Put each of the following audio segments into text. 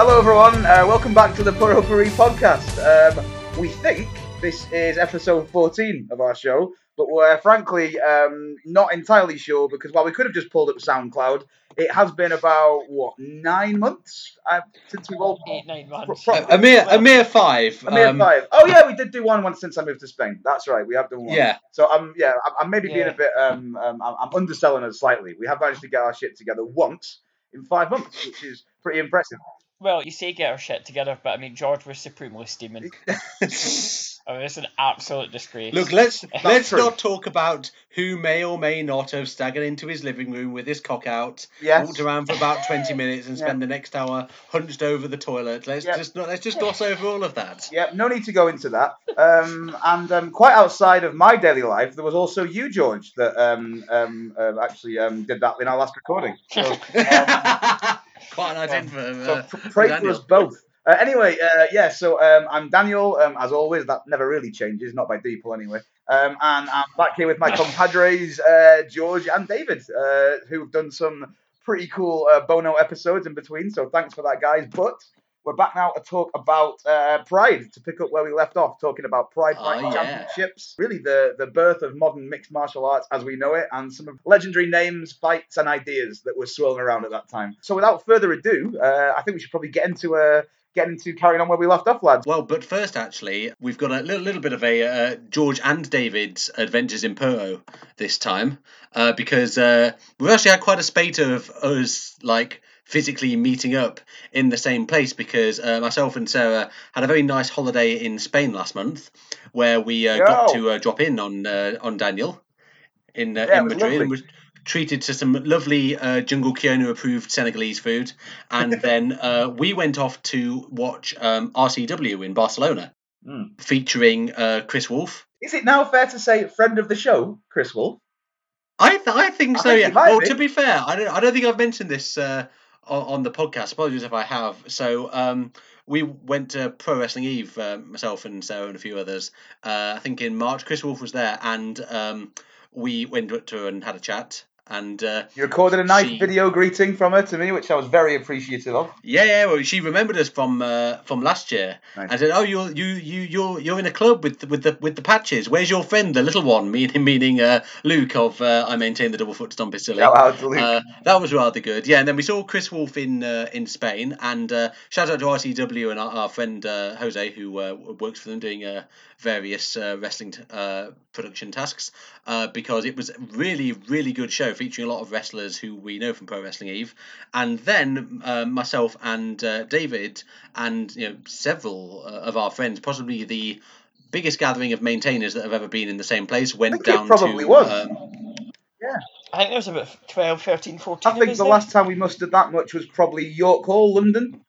Hello, everyone. Uh, welcome back to the Puro Puri podcast. Um, we think this is episode 14 of our show, but we're frankly um, not entirely sure because while we could have just pulled up SoundCloud, it has been about what nine months uh, since we've all Eight, nine months. Pro- A, a mere a mere five. a mere um, five. Oh yeah, we did do one once since I moved to Spain. That's right, we have done one. Yeah. So I'm yeah, I'm, I'm maybe being a bit um, um I'm, I'm underselling us slightly. We have managed to get our shit together once in five months, which is pretty impressive. Well, you say get our shit together, but I mean, George was supremely steaming. I mean, it's an absolute disgrace. Look, let's let's true. not talk about who may or may not have staggered into his living room with his cock out, Yes. walked around for about twenty minutes, and Yeah. spend the next hour hunched over the toilet. Let's Yeah. just not let's just gloss over all of that. Yeah, no need to go into that. Um, and um, quite outside of my daily life, there was also you, George, that um, um, uh, actually um, did that in our last recording. So, um, Quite a nice yeah. info. uh, pr- pray for us both. Uh, anyway, uh, yeah, so um, I'm Daniel, um, as always. That never really changes, not by default anyway. Um, and I'm back here with my compadres, uh, George and David, uh, who've done some pretty cool uh, bonus episodes in between. So thanks for that, guys. But we're back now to talk about uh, Pride, to pick up where we left off, talking about Pride Oh, Fighting yeah. Championships. Really, the, the birth of modern mixed martial arts as we know it, and some of legendary names, fights, and ideas that were swirling around at that time. So without further ado, uh, I think we should probably get into uh, get into carrying on where we left off, lads. Well, but first, actually, we've got a little, little bit of a uh, George and David's adventures in Puro this time, uh, because uh, we've actually had quite a spate of us like physically meeting up in the same place. Because uh, myself and Sarah had a very nice holiday in Spain last month, where we uh, got to uh, drop in on uh, on Daniel in uh, Yeah, in Madrid. and was treated to some lovely uh, Jungle Keanu approved Senegalese food, and then uh, we went off to watch um, RCW in Barcelona, Hmm. featuring uh, Kris Wolf. Is it now fair to say friend of the show, Kris Wolf? I th- I think I so. think yeah. Well, be. to be fair, I don't I don't think I've mentioned this uh, on, the podcast. Apologies if I have. So um, we went to Pro Wrestling Eve, uh, myself and Sarah and a few others. Uh, I think in March, Kris Wolf was there, and um, we went up to her and had a chat. And uh, You recorded a nice She- video greeting from her to me, which I was very appreciative of. Yeah, yeah. Well, she remembered us from uh, from last year. Nice. I said, "Oh, you're you you you're you're in a club with with the with the patches. Where's your friend, the little one?" Meaning meaning uh, Luke of uh, I maintain the double foot stomp is silly. Shout out to Luke. Uh, that was rather good. Yeah, and then we saw Kris Wolf in uh, in Spain, and uh, shout out to RCW and our, our friend uh, Jose who uh, works for them doing uh, various uh, wrestling t- uh, production tasks uh, because it was a really really good show featuring a lot of wrestlers who we know from Pro Wrestling Eve, and then uh, myself and uh, David and you know several uh, of our friends, possibly the biggest gathering of maintainers that have ever been in the same place, went think it down probably to was. um, I think there was about 12, 13, 14 I think the there. last time we mustered that much was probably York Hall, London.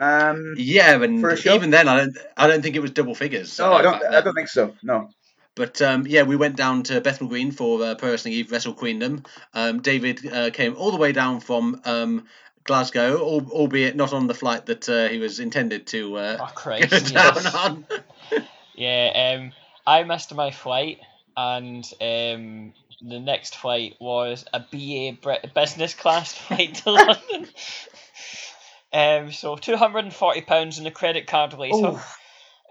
Um, Yeah, and For a show? even then, I don't, I don't think it was double figures. no, uh, I don't. I don't think so. No. But um, yeah, we went down to Bethnal Green for uh, Pro Wrestling Eve Wrestle Queendom. Um, David uh, came all the way down from um, Glasgow, al- albeit not on the flight that uh, he was intended to uh, Oh, go down yes. on. Yeah, um, I missed my flight, and um, the next flight was a BA Brit- business class flight to London. Um, so two hundred and forty pounds on the credit card later.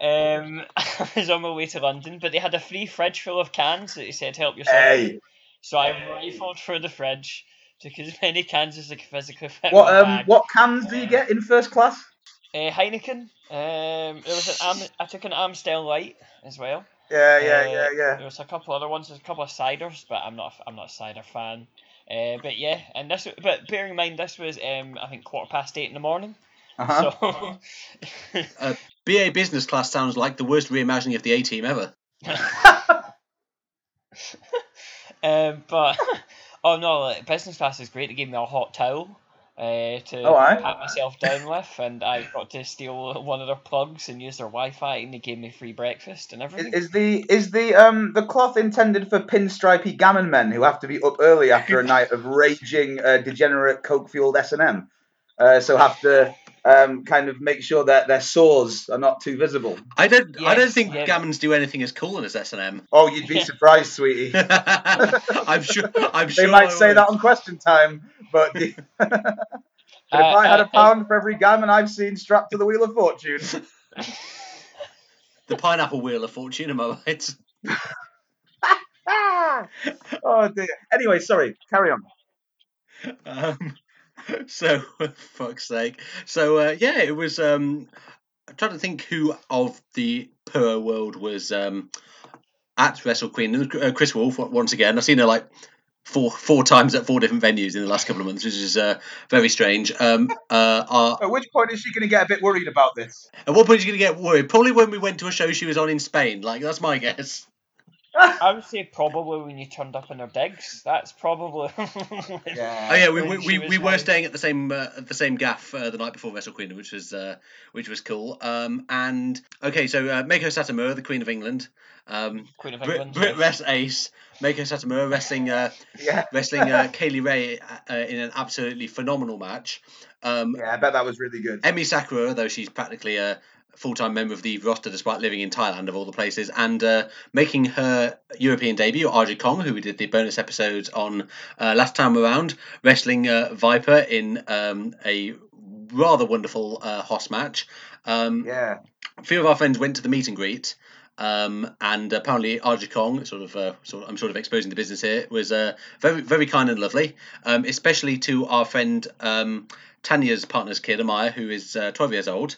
Um, I was on my way to London, but they had a free fridge full of cans that they said help yourself. hey. So I rifled through the fridge, took as many cans as I could physically fit What um bag. what cans do you get in first class? Uh, Heineken. Um, there was an Am- I took an Amstel Light as well. Yeah, yeah, Uh, yeah, yeah. There was a couple other ones. There's a couple of ciders, but I'm not. I'm not a cider fan. Uh, but yeah, and this. But bearing in mind, this was um, I think quarter past eight in the morning. Uh-huh. So BA Business Class sounds like the worst reimagining of the A Team ever. um, but oh no, like, business class is great. They gave me a hot towel uh, to Oh, aye. pat myself down with, and I got to steal one of their plugs and use their Wi-Fi, and they gave me free breakfast and Is, everything. is the is the um the cloth intended for pinstripey gammon men who have to be up early after a night of raging uh, degenerate coke fueled S and M, uh, so have to um kind of make sure that their sores are not too visible. I don't. I don't think yeah. Gammons do anything as cool as S and M. Oh, you'd be surprised, sweetie. I'm sure. I'm They sure. might I say would. that on question time, but the, But if Uh, I had uh, a pound for every gammon I've seen strapped to the wheel of fortune, The pineapple wheel of fortune, am I right? ah! oh dear. Anyway, sorry. Carry on. Um, so, fuck's sake. So, uh, yeah, it was. Um, I'm trying to think who of the Puro world was um, at Wrestle Queen. Uh, Kris Wolf once again. I've seen her like four four times at four different venues in the last couple of months, which is uh, very strange. Um, uh, our, At which point is she going to get a bit worried about this? at what point is she going to get worried? Probably when we went to a show she was on in Spain. Like that's my guess. I would say probably when you turned up in her digs. That's probably. Yeah. Oh yeah, we, we, we, we were like- staying at the same uh, at the same gaff uh, the night before Wrestle Queen, which was uh, which was cool. Um, and okay, so uh, Meiko Satomura, the Queen of England, um, Queen of England. Brit yes. Rest Ace, Meiko Satomura wrestling uh, Yeah. wrestling uh, Kay Lee Ray uh, in an absolutely phenomenal match. Um, Yeah, I bet that was really good. Emi Sakura, though she's practically a full time member of the roster despite living in Thailand, of all the places, and uh, making her European debut, Aja Kong, who we did the bonus episodes on uh, last time around, wrestling uh, Viper in um, a rather wonderful uh, Hoss match. Um, Yeah. a few of our friends went to the meet and greet. Um, and apparently Aja Kong, sort of, uh, sort of, I'm sort of exposing the business here, was uh, very, very kind and lovely. Um, especially to our friend um, Tanya's partner's kid, Amaya, who is uh, 12 years old,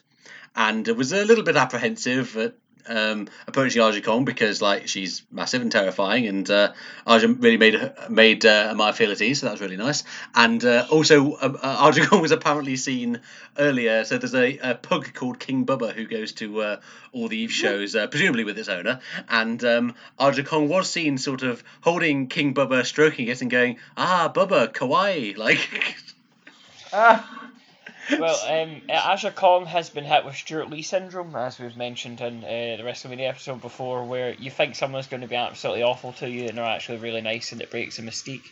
and was a little bit apprehensive at um, approaching Aja Kong because like she's massive and terrifying, and uh, Aja really made made uh, Amaya feel at ease, so that was really nice. And uh, also, uh, uh, Aja Kong was apparently seen earlier. So there's a, a pug called King Bubba who goes to uh, all the Eve shows, uh, presumably with its owner. And um, Aja Kong was seen sort of holding King Bubba, stroking it, and going, "Ah, Bubba, kawaii!" Like, Ah, Well, um, Aja Kong has been hit with Stewart Lee syndrome, as we've mentioned in uh, the WrestleMania episode before, where you think someone's going to be absolutely awful to you and they're actually really nice and it breaks the mystique.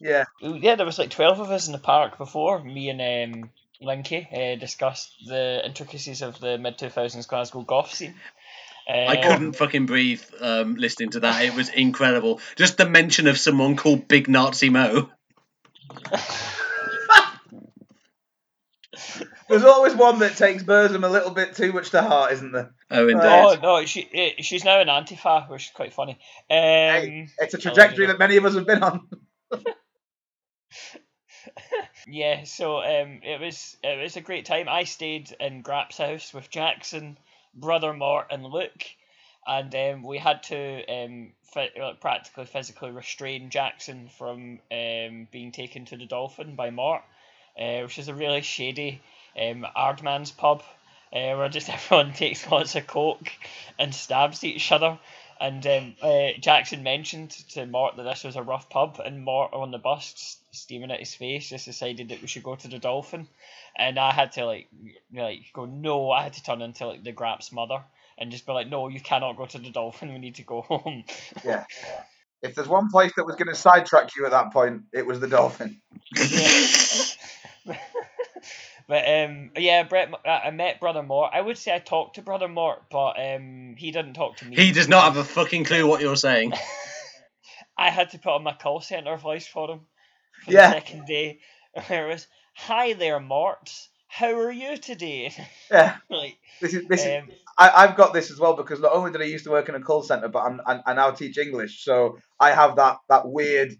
yeah. Yeah, there was like 12 of us in the park before. Me and um, Linky uh, discussed the intricacies of the mid 2000s Glasgow golf scene. I Uh, couldn't fucking breathe um, listening to that. It was incredible. Just the mention of someone called Big Nazi Mo. There's always one that takes Burzum a little bit too much to heart, isn't there? Oh, indeed. Oh no, she eh, she's now an Antifa, which is quite funny. Um, Hey, it's a trajectory that many of us have been on. Yeah, so um, it was it was a great time. I stayed in Grap's house with Jackson, brother Mort, and Luke, and um, we had to um, fi- practically physically restrain Jackson from um, being taken to the Dolphin by Mort, uh, which is a really shady um, Ardman's pub, uh, where just everyone takes lots of coke and stabs each other. And um, uh, Jackson mentioned to Mort that this was a rough pub, and Mort on the bus, steaming at his face, just decided that we should go to the Dolphin, and I had to like, like go no. I had to turn into like the Grap's mother and just be like, no, you cannot go to the Dolphin. We need to go home. Yeah. If there's one place that was going to sidetrack you at that point, it was the Dolphin. but um, yeah, Brett, I met Brother Mort. I would say I talked to Brother Mort, but um, he didn't talk to me. He does not have a fucking clue what you're saying. I had to put on my call center voice for him for Yeah. the second day. Where it was, "Hi there, Mort. How are you today?" Yeah. like, This is this is um, I, I've got this as well because not only did I used to work in a call center, but I'm, I, I now teach English, so I have that that weird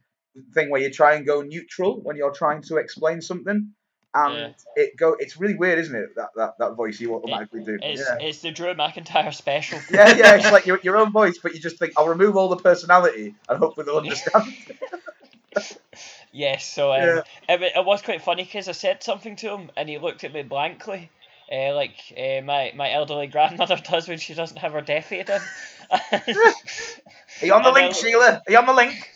thing where you try and go neutral when you're trying to explain something, and Yeah. it go. It's really weird, isn't it? That that, that voice you automatically do. it's Yeah. it's the Drew McIntyre special. yeah, yeah, it's like your, your own voice, but you just think I'll remove all the personality and hopefully they'll understand. Yes, so um, Yeah. it, it was quite funny because I said something to him and he looked at me blankly, uh, like uh, my my elderly grandmother does when she doesn't have her death aid in. Are you on the And link, Sheila? Are you on the link?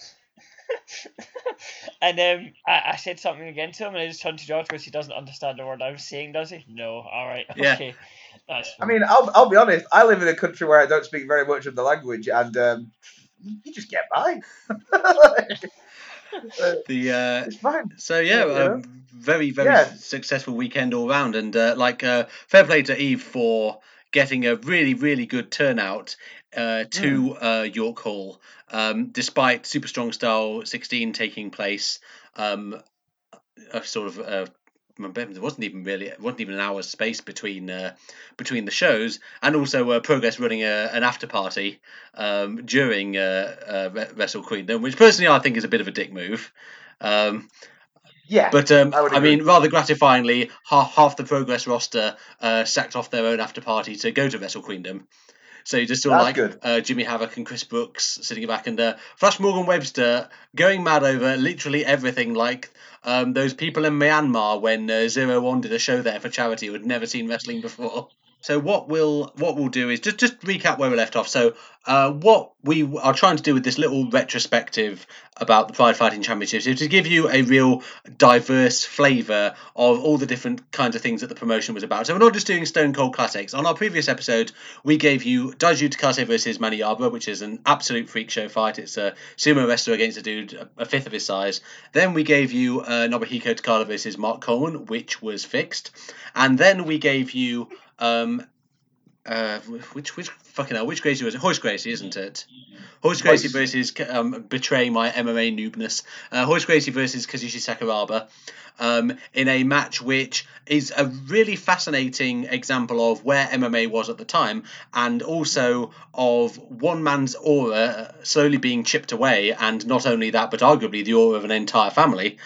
and um, I, I said something again to him, and I just turned to George because he doesn't understand the word I was saying, does he? No. All right. Yeah. Okay. That's I mean, I'll, I'll be honest. I live in a country where I don't speak very much of the language, and um, you just get by. The uh, it's fine. so yeah, Yeah. um, very very Yeah. successful weekend all round, and uh, like uh, fair play to Eve for getting a really really good turnout uh, to uh, York Hall, um, despite Super Strong Style 16 taking place um, a sort of uh, there wasn't even really it wasn't even an hour's space between uh, between the shows, and also uh, Progress running a, an after party um, during uh, uh, Wrestle Queendom, which personally I think is a bit of a dick move. Um, Yeah. but um, I I, mean, rather gratifyingly, half, half the Progress roster uh, sacked off their own after party to go to Wrestle Queendom. So you just saw like good. uh, Jimmy Havoc and Chris Brooks sitting back and uh, Flash Morgan Webster going mad over literally everything, like um, those people in Myanmar when uh, Zero One did a show there for charity who had never seen wrestling before. So what we'll what we'll do is just just recap where we left off. So uh, what we are trying to do with this little retrospective about the Pride Fighting Championships is to give you a real diverse flavour of all the different kinds of things that the promotion was about. So we're not just doing Stone Cold Classics. On our previous episode, we gave you Daiju Takase versus Maniaba, which is an absolute freak show fight. It's a sumo wrestler against a dude a- a fifth of his size. Then we gave you uh, Nobuhiko Takada versus Mark Coleman, which was fixed. And then we gave you um, uh, which which fucking hell, which Gracie was it? Royce Gracie, isn't it? Royce Gracie Royce. versus um, betray my MMA noobness. Uh, Royce Gracie versus Kazushi Sakuraba. Um, in a match which is a really fascinating example of where MMA was at the time, and also of one man's aura slowly being chipped away, and not only that, but arguably the aura of an entire family.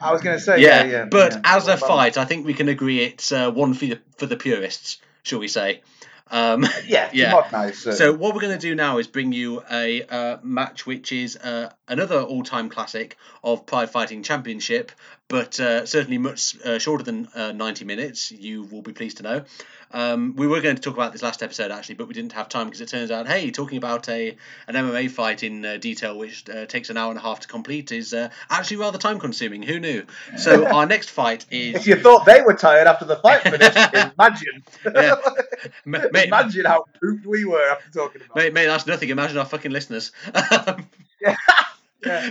I was going to say, yeah, yeah, yeah. but yeah. as a fight, I think we can agree it's uh, one for the, for the purists, shall we say? Um, Yeah, Yeah. Modernised, so what we're going to do now is bring you a uh, match which is uh, another all-time classic of Pride Fighting Championship, but uh, certainly much uh, shorter than uh, 90 minutes. You will be pleased to know. Um, we were going to talk about this last episode actually, but we didn't have time because it turns out, hey, talking about a an MMA fight in uh, detail which uh, takes an hour and a half to complete is uh, actually rather time-consuming. Who knew? So our next fight is. If you thought they were tired after the fight finished, imagine. Yeah. Mate, imagine how pooped we were after talking about Mate, mate, that's nothing. Imagine our fucking listeners.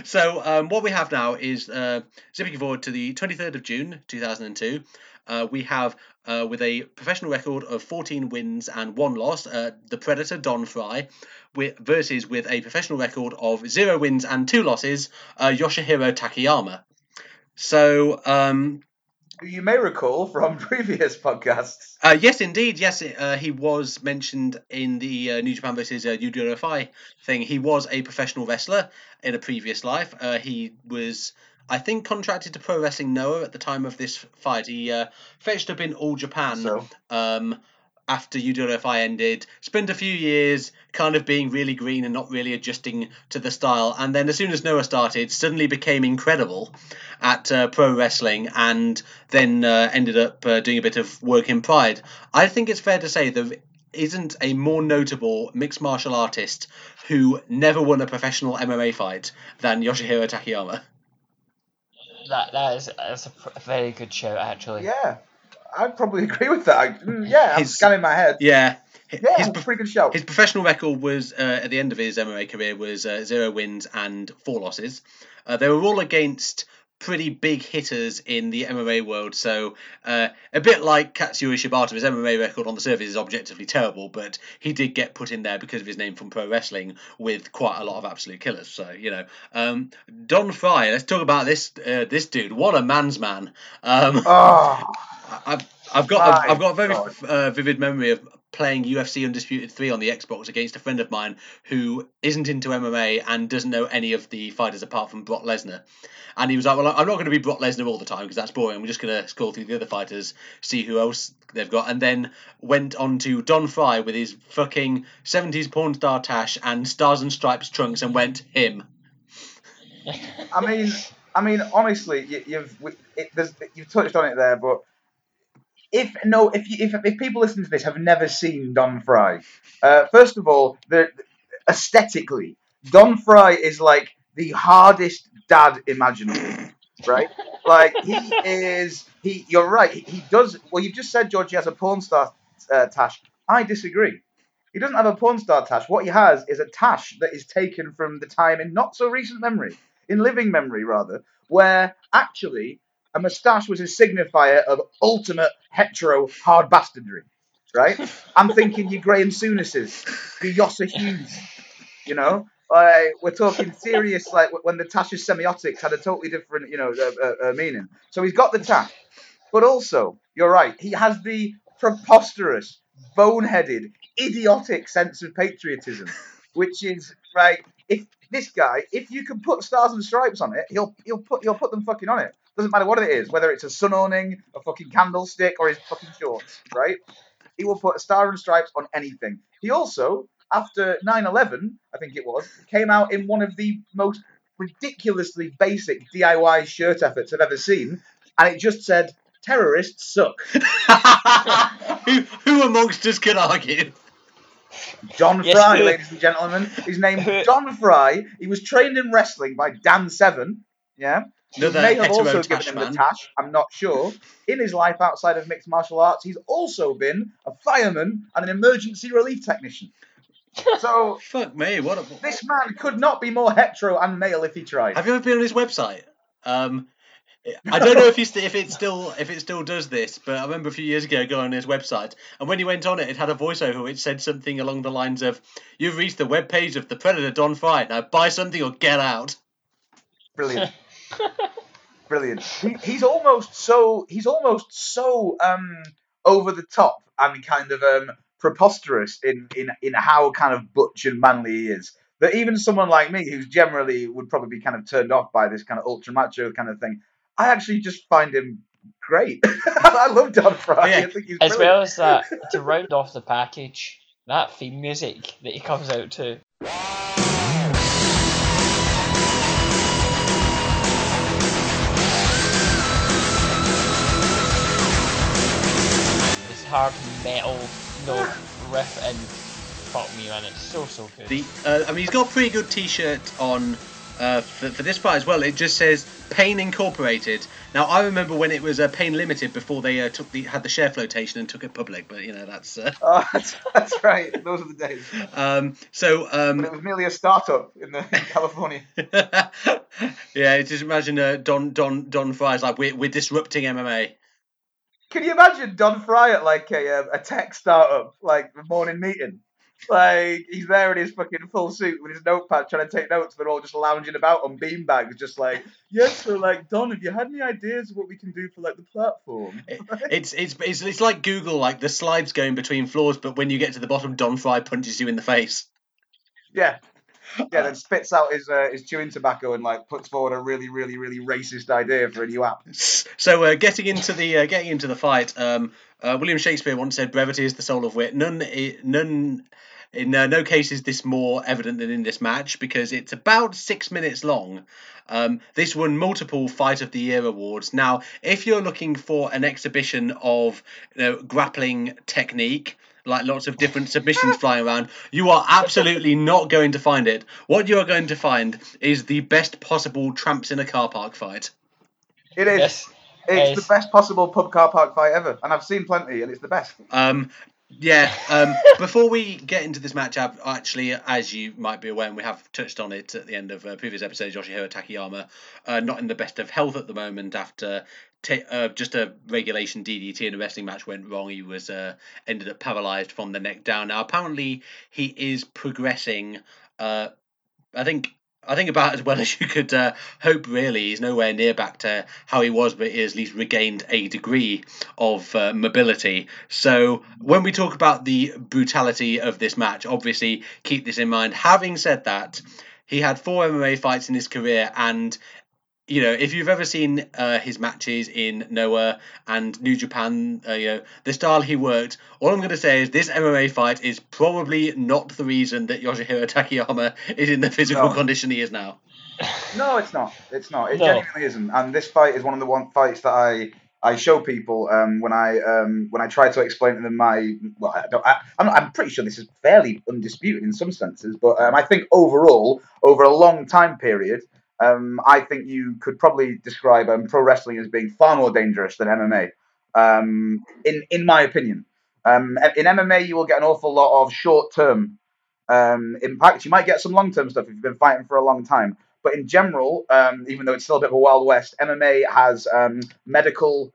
So um, what we have now is uh, zipping forward to the 23rd of June 2002. Uh, we have uh, with a professional record of 14 wins and one loss, uh, the Predator Don Frye, with, versus with a professional record of zero wins and two losses, uh, Yoshihiro Takayama. So um, you may recall from previous podcasts. Uh, yes, indeed. Yes, uh, he was mentioned in the uh, New Japan versus uh, UWFI thing. He was a professional wrestler in a previous life. Uh, he was, I think, contracted to Pro Wrestling Noah at the time of this fight. He uh, fetched up in All Japan So um, after UWFI ended, spent a few years kind of being really green and not really adjusting to the style, and then as soon as Noah started, suddenly became incredible at uh, pro wrestling, and then uh, ended up uh, doing a bit of work in Pride. I think it's fair to say there isn't a more notable mixed martial artist who never won a professional MMA fight than Yoshihiro Takayama. That that is that's a, very good show actually. yeah, I'd probably agree with that. I- mm, yeah, I'm His- scanning my head. Yeah. Yeah, His, a pretty good shout. His professional record was uh, at the end of his MMA career was uh, zero wins and four losses. Uh, they were all against pretty big hitters in the MMA world, so uh, a bit like Katsuyori Shibata, his MMA record on the surface is objectively terrible, but he did get put in there because of his name from pro wrestling with quite a lot of absolute killers. So you know, um, Don Frye. Let's talk about this uh, this dude. What a man's man. Um, Oh, I've, I've got a, My I've got a very uh, vivid memory of playing UFC Undisputed 3 on the Xbox against a friend of mine who isn't into MMA and doesn't know any of the fighters apart from Brock Lesnar. And he was like, Well, I'm not going to be Brock Lesnar all the time because that's boring. We're just going to scroll through the other fighters, see who else they've got. And then went on to Don Frye with his fucking 70s porn star tash and Stars and Stripes trunks and went, Him. I mean, I mean, honestly, you, there's, you've touched on it there, but if no, if you, if if people listening to this have never seen Don Frye, uh, first of all, the aesthetically, Don Frye is like the hardest dad imaginable, right? Like he is. He, you're right. He, he does. Well, you've just said George he has a porn star uh, tash. I disagree. He doesn't have a porn star tash. What he has is a tash that is taken from the time in not so recent memory, in living memory rather, where actually a moustache was a signifier of ultimate hetero hard bastardry. Right? I'm thinking your Graham Souness's, your Yosser Hughes, you know? Like, we're talking serious, like when the Tasha's semiotics had a totally different, you know, uh, uh, uh, meaning. So he's got the tash. But also, you're right. He has the preposterous, boneheaded, idiotic sense of patriotism, which is right. If this guy, if you can put stars and stripes on it, he'll he'll put he'll put them fucking on it. Doesn't matter what it is, whether it's a sun awning, a fucking candlestick, or his fucking shorts, right? He will put a star and stripes on anything. He also, after 9/11, I think it was, came out in one of the most ridiculously basic DIY shirt efforts I've ever seen, and it just said terrorists suck. who, who amongst us can argue? John Yes, Frye, who- ladies and gentlemen. His name's John Frye. He was trained in wrestling by Dan Severn. Yeah. He Another may have also given him man. the tash. I'm not sure. In his life outside of mixed martial arts, he's also been a fireman and an emergency relief technician. So Fuck me, what a... this man could not be more hetero and male if he tried. Have you ever been on his website? Um, I don't know if he st- if it still if it still does this, but I remember a few years ago going on his website, and when he went on it, it had a voiceover which said something along the lines of, "You've reached the webpage of the Predator Don Frye. Now buy something or get out." Brilliant. Brilliant. He, he's almost so he's almost so um over the top and kind of um preposterous in in in how kind of butch and manly he is that even someone like me who's generally would probably be kind of turned off by this kind of ultra macho kind of thing I actually just find him great I love Don Frye Yeah. I think he's As brilliant. well as that, to round off the package, that theme music that he comes out to. Hard metal note riff and fuck me man, it's so so good. The uh, I mean, he's got a pretty good T-shirt on uh, for, for this fight as well. It just says Pain Incorporated. Now I remember when it was uh, Pain Limited before they uh, took the had the share flotation and took it public, but you know that's. Uh, oh, that's, that's right those are the days um, so um, but it was merely a startup in, the, in California yeah, just imagine uh, Don Don Don Frye's like we're, we're disrupting MMA. Can you imagine Don Frye at like a um, a tech startup, like the morning meeting? Like he's there in his fucking full suit with his notepad trying to take notes. They're all just lounging about on beanbags, just like, yes. So like, Don, have you had any ideas of what we can do for like the platform? It's, it's it's it's like Google, like the slides going between floors, but when you get to the bottom, Don Frye punches you in the face. Yeah, yeah. Then spits out his uh, his chewing tobacco and like puts forward a really, really, really racist idea for a new app. So uh, getting into the uh, getting into the fight, um, uh, William Shakespeare once said, "Brevity is the soul of wit." None, none, in uh, no case is this more evident than in this match because it's about six minutes long. Um, this won multiple Fight of the Year awards. Now, if you're looking for an exhibition of you know, grappling technique. Like lots of different submissions flying around, you are absolutely not going to find it. What you are going to find is the best possible tramps in a car park fight. It is. Yes. It's Yes. the best possible pub car park fight ever, and I've seen plenty, and it's the best. Um, yeah. Um, before we get into this match, I've actually, as you might be aware, and we have touched on it at the end of a previous episode, Yoshihiro Takayama, uh, not in the best of health at the moment after. Ta uh, just a regulation DDT in a wrestling match went wrong. He was uh, ended up paralyzed from the neck down. Now apparently he is progressing. Uh, I think I think about as well as you could uh, hope. Really, he's nowhere near back to how he was, but he has at least regained a degree of uh, mobility. So when we talk about the brutality of this match, obviously keep this in mind. Having said that, he had four MMA fights in his career, and you know if you've ever seen uh, his matches in Noah and New Japan, uh, you know the style he worked. All I'm going to say is this MMA fight is probably not the reason that Yoshihiro Takayama is in the physical No. condition he is now. No, it's not. It's not. It No. genuinely isn't. And this fight is one of the one fights that I I show people um, when I um, when I try to explain to them my well, I don't, I, I'm, I'm pretty sure this is fairly undisputed in some senses, but um, I think overall, over a long time period, um, I think you could probably describe um, pro wrestling as being far more dangerous than MMA. Um, in in my opinion, um, in MMA you will get an awful lot of short term um, impact. You might get some long term stuff if you've been fighting for a long time. But in general, um, even though it's still a bit of a wild west, MMA has medical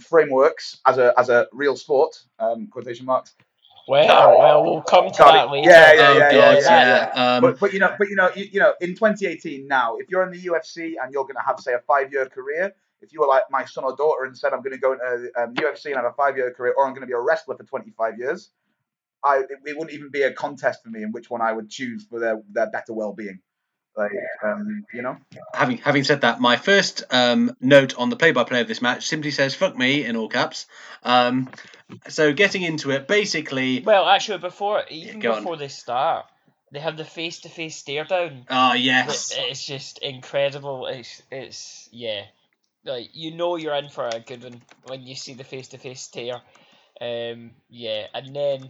frameworks as a as a real sport quotation marks. Well, well, we'll come to Sorry. that later. Yeah, yeah, oh yeah, god, yeah, yeah. Um, but but you know but you know you, you know in 2018 now, if you're in the UFC and you're going to have say a five year career, if you were like my son or daughter and said I'm going to go into um, UFC and have a five year career, or I'm going to be a wrestler for 25 years, I it, it wouldn't even be a contest for me in which one I would choose for their their better well being. Like, um, you know, Having having said that, my first um, note on the play-by-play of this match simply says "fuck me" in all caps. Um, so getting into it, basically, Well, actually, before even go on. before they start, they have the face-to-face stare down. ah It- yes, It's just incredible. It's it's yeah, like you know you're in for a good one when you see the face-to-face stare. Um, yeah, and then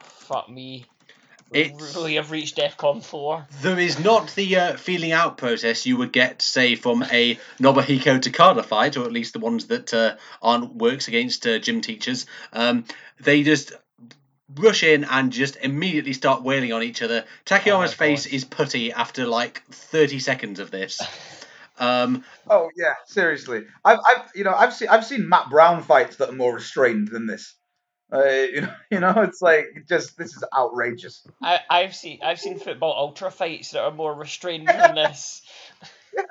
fuck me, we It's- really have reached DEFCON four. there is not the uh, feeling out process you would get, say, from a Nobuhiko Takada fight, or at least the ones that uh, aren't works against uh, gym teachers. Um, they just rush in and just immediately start wailing on each other. Takayama's God. face is putty after like 30 seconds of this. Um, oh yeah, seriously, I've, I've you know I've seen I've seen Matt Brown fights that are more restrained than this. Uh, you know, you know, it's like just this is outrageous. I I've seen I've seen football ultra fights that are more restrained than this.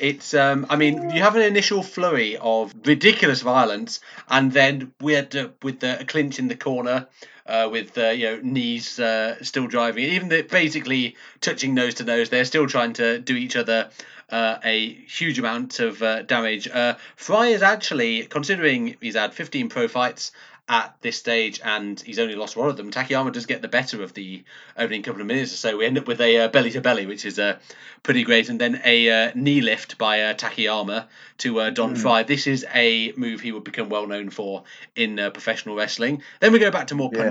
It's, um, I mean, you have an initial flurry of ridiculous violence, and then we end up with the, a clinch in the corner, uh, with uh, you know knees uh, still driving. Even the, basically touching nose to nose, they're still trying to do each other uh, a huge amount of uh, damage. Uh, Frye is actually, considering he's had 15 pro fights at this stage and he's only lost one of them, Takayama does get the better of the opening couple of minutes or so. We end up with a uh, belly to belly, which is uh, pretty great, and then a uh, knee lift by uh, Takayama to uh, Don Mm. Frye. This is a move he would become well known for in uh, professional wrestling. Then we go back to more Yeah.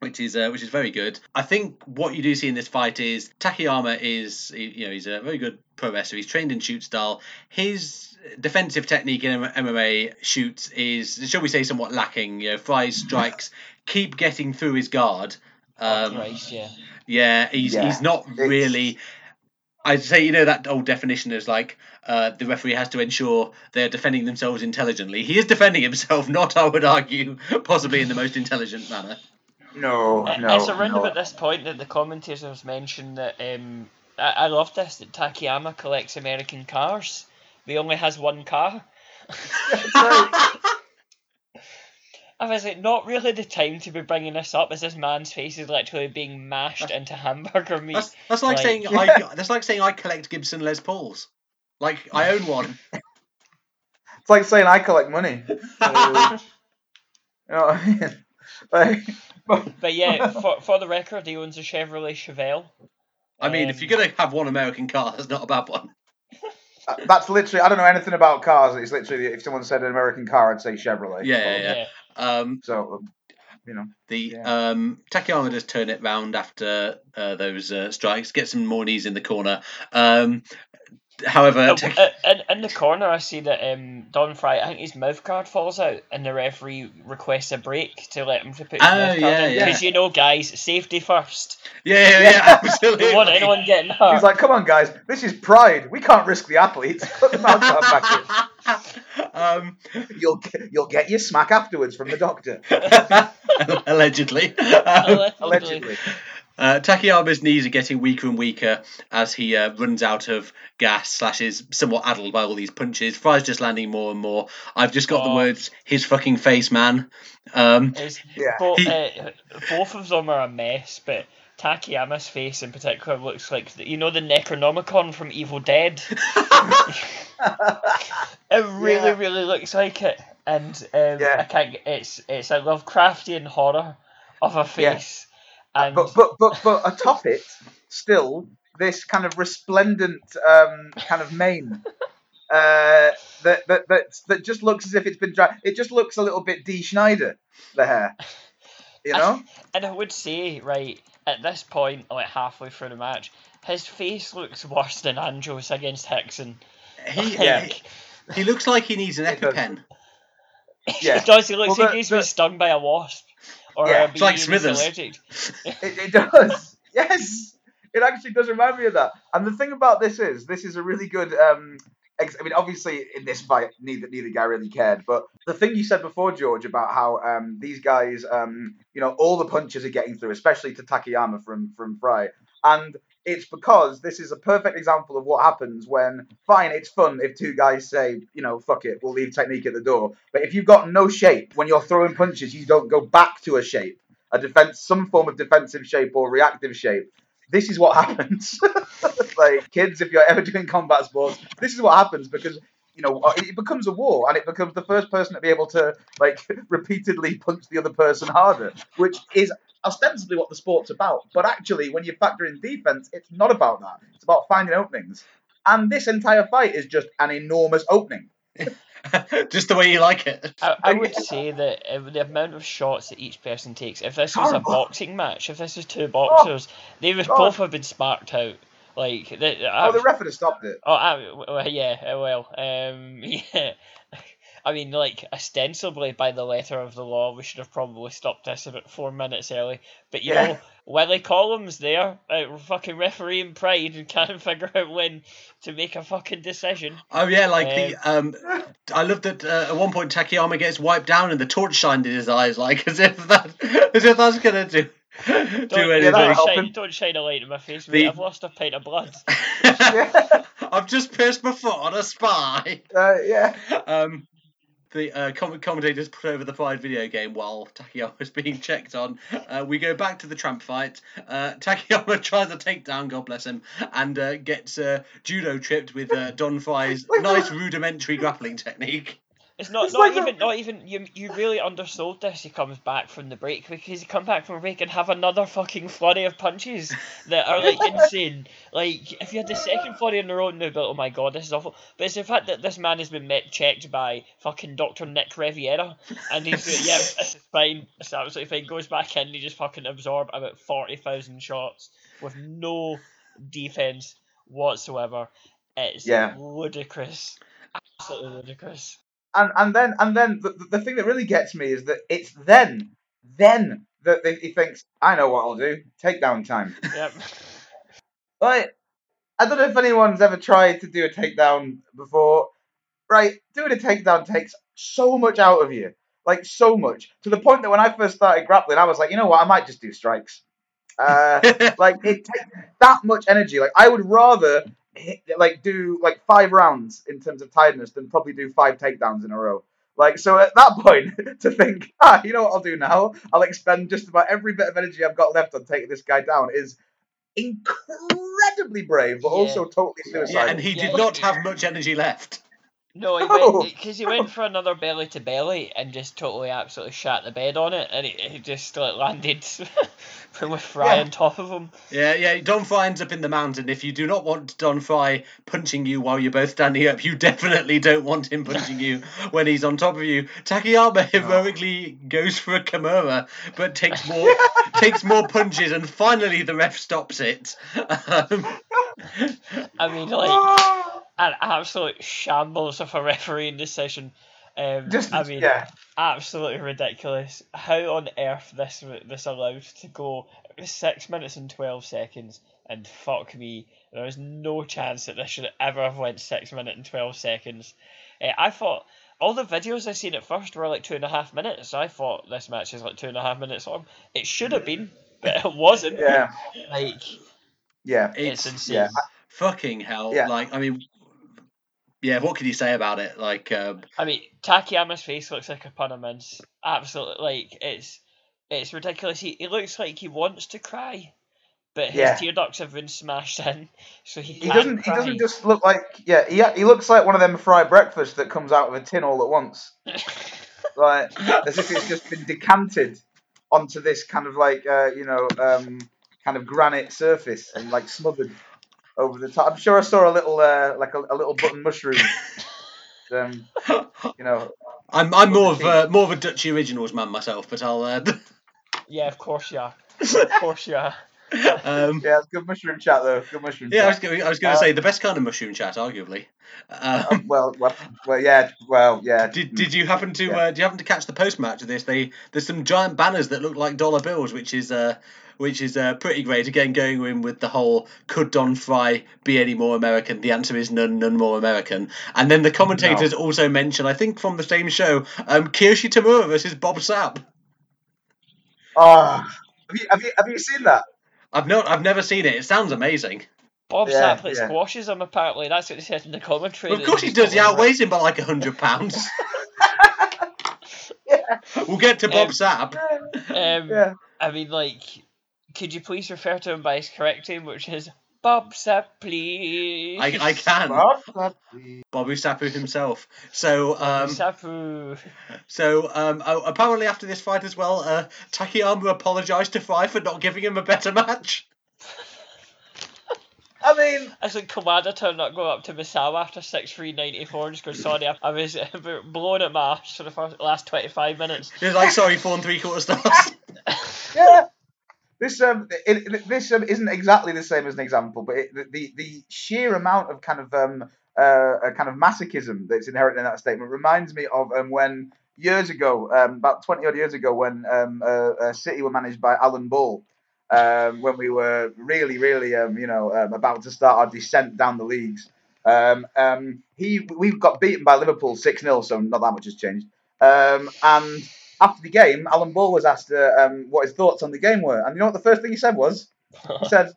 Punching. Which is uh, which is very good. I think what you do see in this fight is Takayama is you know he's a very good pro wrestler. He's trained in shoot style. His defensive technique in MMA shoots is shall we say somewhat lacking. You know, Frye's strikes keep getting through his guard. Um, Christ, yeah. yeah, he's Yeah, he's not it's- really. I'd say you know that old definition is like uh, the referee has to ensure they're defending themselves intelligently. He is defending himself, not I would argue, possibly in the most intelligent manner. No, no, it's around no. about this point that the commentators mentioned that um, I, I love this that Takayama collects American cars. He only has one car. That's right. I was like, not really the time to be bringing this up, as this man's face is literally being mashed into hamburger meat. That's, that's like, Like- saying I that's like saying I collect Gibson Les Pauls. Like I own one. It's like saying I collect money. Uh, you know what I mean? Like, But yeah, for, for the record, he owns a Chevrolet Chevelle. I mean, if Um, you're gonna have one American car, that's not a bad one. that's literally. I don't know anything about cars. It's literally if someone said an American car, I'd say Chevrolet. Yeah, So, yeah, Yeah. Um, So, um, you know, The Yeah. um, Takayama does turn it round after uh, those uh, strikes, get some more knees in the corner. Um, however, Uh, Tak- uh, in, in the corner, I see that um, Don Frye, I think his mouth guard falls out, and the referee requests a break to let him to put his Oh, mouth guard yeah, in. yeah. Because you know, guys, safety first. yeah, yeah, yeah, absolutely. Don't want anyone getting hurt. he's like, "Come on, guys, this is Pride. We can't risk the athletes. Put the mouth guard back um, in. You'll get- you'll get your smack afterwards from the doctor. allegedly. Um, Allegedly. Uh, Takayama's knees are getting weaker and weaker as he uh, runs out of gas, slash is somewhat addled by all these punches. Frye's just landing more and more. I've just got the Oh. words, his fucking face, man. Um, Yeah. bo- He- uh, both of them are a mess, but Takayama's face in particular looks like the- you know the Necronomicon from Evil Dead. It really, Yeah. really looks like it, and um, Yeah. I can't. It's it's a Lovecraftian horror of a Yeah. Face, and but but but but atop it, still this kind of resplendent um, kind of mane. Uh, that, that that that just looks as if it's been dry. It just looks a little bit Dee Snider, the hair. You know? and I would say right at this point, like halfway through the match, his face looks worse than Andros against Hickson. he, Yeah. he, he looks like he needs an EpiPen. Yeah. he does. He looks Well, like the- he's the- been stung by a wasp, or Yeah, it's like Smithers. It, it does. Yes, it actually does remind me of that. And the thing about this is, this is a really good. Um, ex- I mean, obviously, in this fight, neither neither guy really cared. But the thing you said before, George, about how um, these guys, um, you know, all the punches are getting through, especially to Takayama from from Frye. And it's because this is a perfect example of what happens when, fine, it's fun if two guys say, you know, fuck it, we'll leave technique at the door. But if you've got no shape, when you're throwing punches, you don't go back to a shape, a defense, some form of defensive shape or reactive shape. This is what happens. like kids, if you're ever doing combat sports, this is what happens because you know uh, it becomes a war and it becomes the first person to be able to like repeatedly punch the other person harder, which is ostensibly what the sport's about. But actually, when you factor in defense, it's not about that. It's about finding openings. And this entire fight is just an enormous opening. just the way you like it. I, I would say that the amount of shots that each person takes, if this was a boxing match, if this was two boxers, they would God. both have been sparked out. Like, the, Oh, the ref would stopped it. Oh, I, well, yeah, uh, well, um, yeah. I mean, like, ostensibly by the letter of the law, we should have probably stopped this about four minutes early. But, you Yeah. know, Willie Collins there, uh, fucking refereeing pride and can't figure out when to make a fucking decision. Oh yeah, like the um, I love that uh, at one point Takayama gets wiped down and the torch shined in his eyes, like as if that, as if that's gonna do do Don't, yeah, anything. that'll don't, help shine, him. don't shine a light in my face, The- mate. I've lost a pint of blood. I've just pierced my foot on a spy. Uh, yeah. Um, the uh, com- commentators put over the Pride video game while Takayama is being checked on. Uh, we go back to the tramp fight. Uh, Takayama tries a takedown, God bless him, and uh, gets uh, judo tripped with uh, Don Frye's nice rudimentary grappling technique. It's not It's not like a- even not even you you really undersold this. He comes back from the break because he come back from a break and have another fucking flurry of punches that are like insane. Like if you had the second flurry in a row, no, but oh my god, this is awful. But it's the fact that this man has been met checked by fucking Doctor Nick Riviera, and he's like, yeah, this is fine, it's absolutely fine. Goes back in, he just fucking absorb about forty thousand shots with no defense whatsoever. It's Yeah. ludicrous, absolutely ludicrous. And and then and then the, the thing that really gets me is that it's then then that they, he thinks I know what I'll do takedown time. Yep. Like I don't know if anyone's ever tried to do a takedown before. Right, doing a takedown takes so much out of you, like so much to the point that when I first started grappling, I was like, you know what, I might just do strikes. Uh, like it takes that much energy. Like I would rather hit, like do like five rounds in terms of tiredness than probably do five takedowns in a row. Like so at that point to think, ah, you know what I'll do now? I'll expend just about every bit of energy I've got left on taking this guy down is incredibly brave, but Yeah. also totally suicidal. Yeah, and he Yeah. did not have much energy left. No, he No. went because he went for another belly to belly and just totally absolutely shat the bed on it, and he, he just like landed with Frye Yeah. on top of him. Yeah, yeah. Don Frye ends up in the mountain. If you do not want Don Frye punching you while you're both standing up, you definitely don't want him punching you when he's on top of you. Takayama heroically goes for a Kimura, but takes more takes more punches, and finally the ref stops it. Um, I mean, like Ah! An absolute shambles of a refereeing decision. Um, just I mean, yeah, absolutely ridiculous. How on earth this this allowed to go? It was six minutes and twelve seconds, and fuck me, there was no chance that this should ever have went six minutes and twelve seconds. Uh, I thought all the videos I seen at first were like two and a half minutes. I thought this match is like two and a half minutes long. It should have been, but it wasn't. yeah, Like yeah. it's, it's insane. yeah. fucking hell. Yeah. Like, I mean, yeah. What can you say about it? Like, um, I mean, Takayama's face looks like a pun of mince. Absolutely, like it's it's ridiculous. He, he looks like he wants to cry, but his Yeah. tear ducts have been smashed in, so he, He can't doesn't. He doesn't just look like. Yeah, he he looks like one of them fried breakfasts that comes out of a tin all at once, like as if it's just been decanted onto this kind of like uh, you know um, kind of granite surface and like smothered over the top. I'm sure I saw a little uh, like a, a little button mushroom. Um, you know, I'm I'm more of a, more of a Duchy Originals man myself, but I'll. Uh, yeah, of course you are. Of course you are. um, yeah, it's good mushroom chat though. Good mushroom yeah, I was chat. going I was going to Uh, say the best kind of mushroom chat, arguably. Um, Um, well, well, well, yeah, well, yeah. Did, did you happen to Yeah. uh, do you happen to catch the post match of this? They there's some giant banners that look like dollar bills, which is uh which is uh, pretty great. Again, going in with the whole could Don Frye be any more American? The answer is none, none more American. And then the commentators also mention, I think from the same show, um, Kiyoshi Tamura versus Bob Sapp. Oh, have you have you have you seen that? I've not, I've never seen it. It sounds amazing. Bob Yeah, Sapley yeah. squashes him apparently. That's what he said in the commentary. Well, of course he does. He outweighs him by like hundred pounds. We'll get to Bob Um, Sapp. Um, Yeah. I mean, like, could you please refer to him by his correct name, which is Bob Sapley? I, I can. Bob Sapley. Bobby Sapu himself. So, um, Sapu. so um, oh, apparently after this fight as well, uh, Takayama apologised to Frye for not giving him a better match. I mean, As like Kawada turned up, go up to Misawa after six three ninety four and just go, sorry, I, I was blown at my ass for the first, last twenty five minutes. He was like, sorry, four and three quarter stars. yeah. This um, it, this um, isn't exactly the same as an example, but it, the, the sheer amount of kind of um uh, kind of masochism that's inherent in that statement reminds me of um when years ago, um about twenty odd years ago, when um uh, City were managed by Alan Ball, um when we were really really um you know um, about to start our descent down the leagues. Um, um, he we got beaten by Liverpool six 0 so not that much has changed. Um, and after the game, Alan Ball was asked uh, um, what his thoughts on the game were, and you know what the first thing he said was? He said,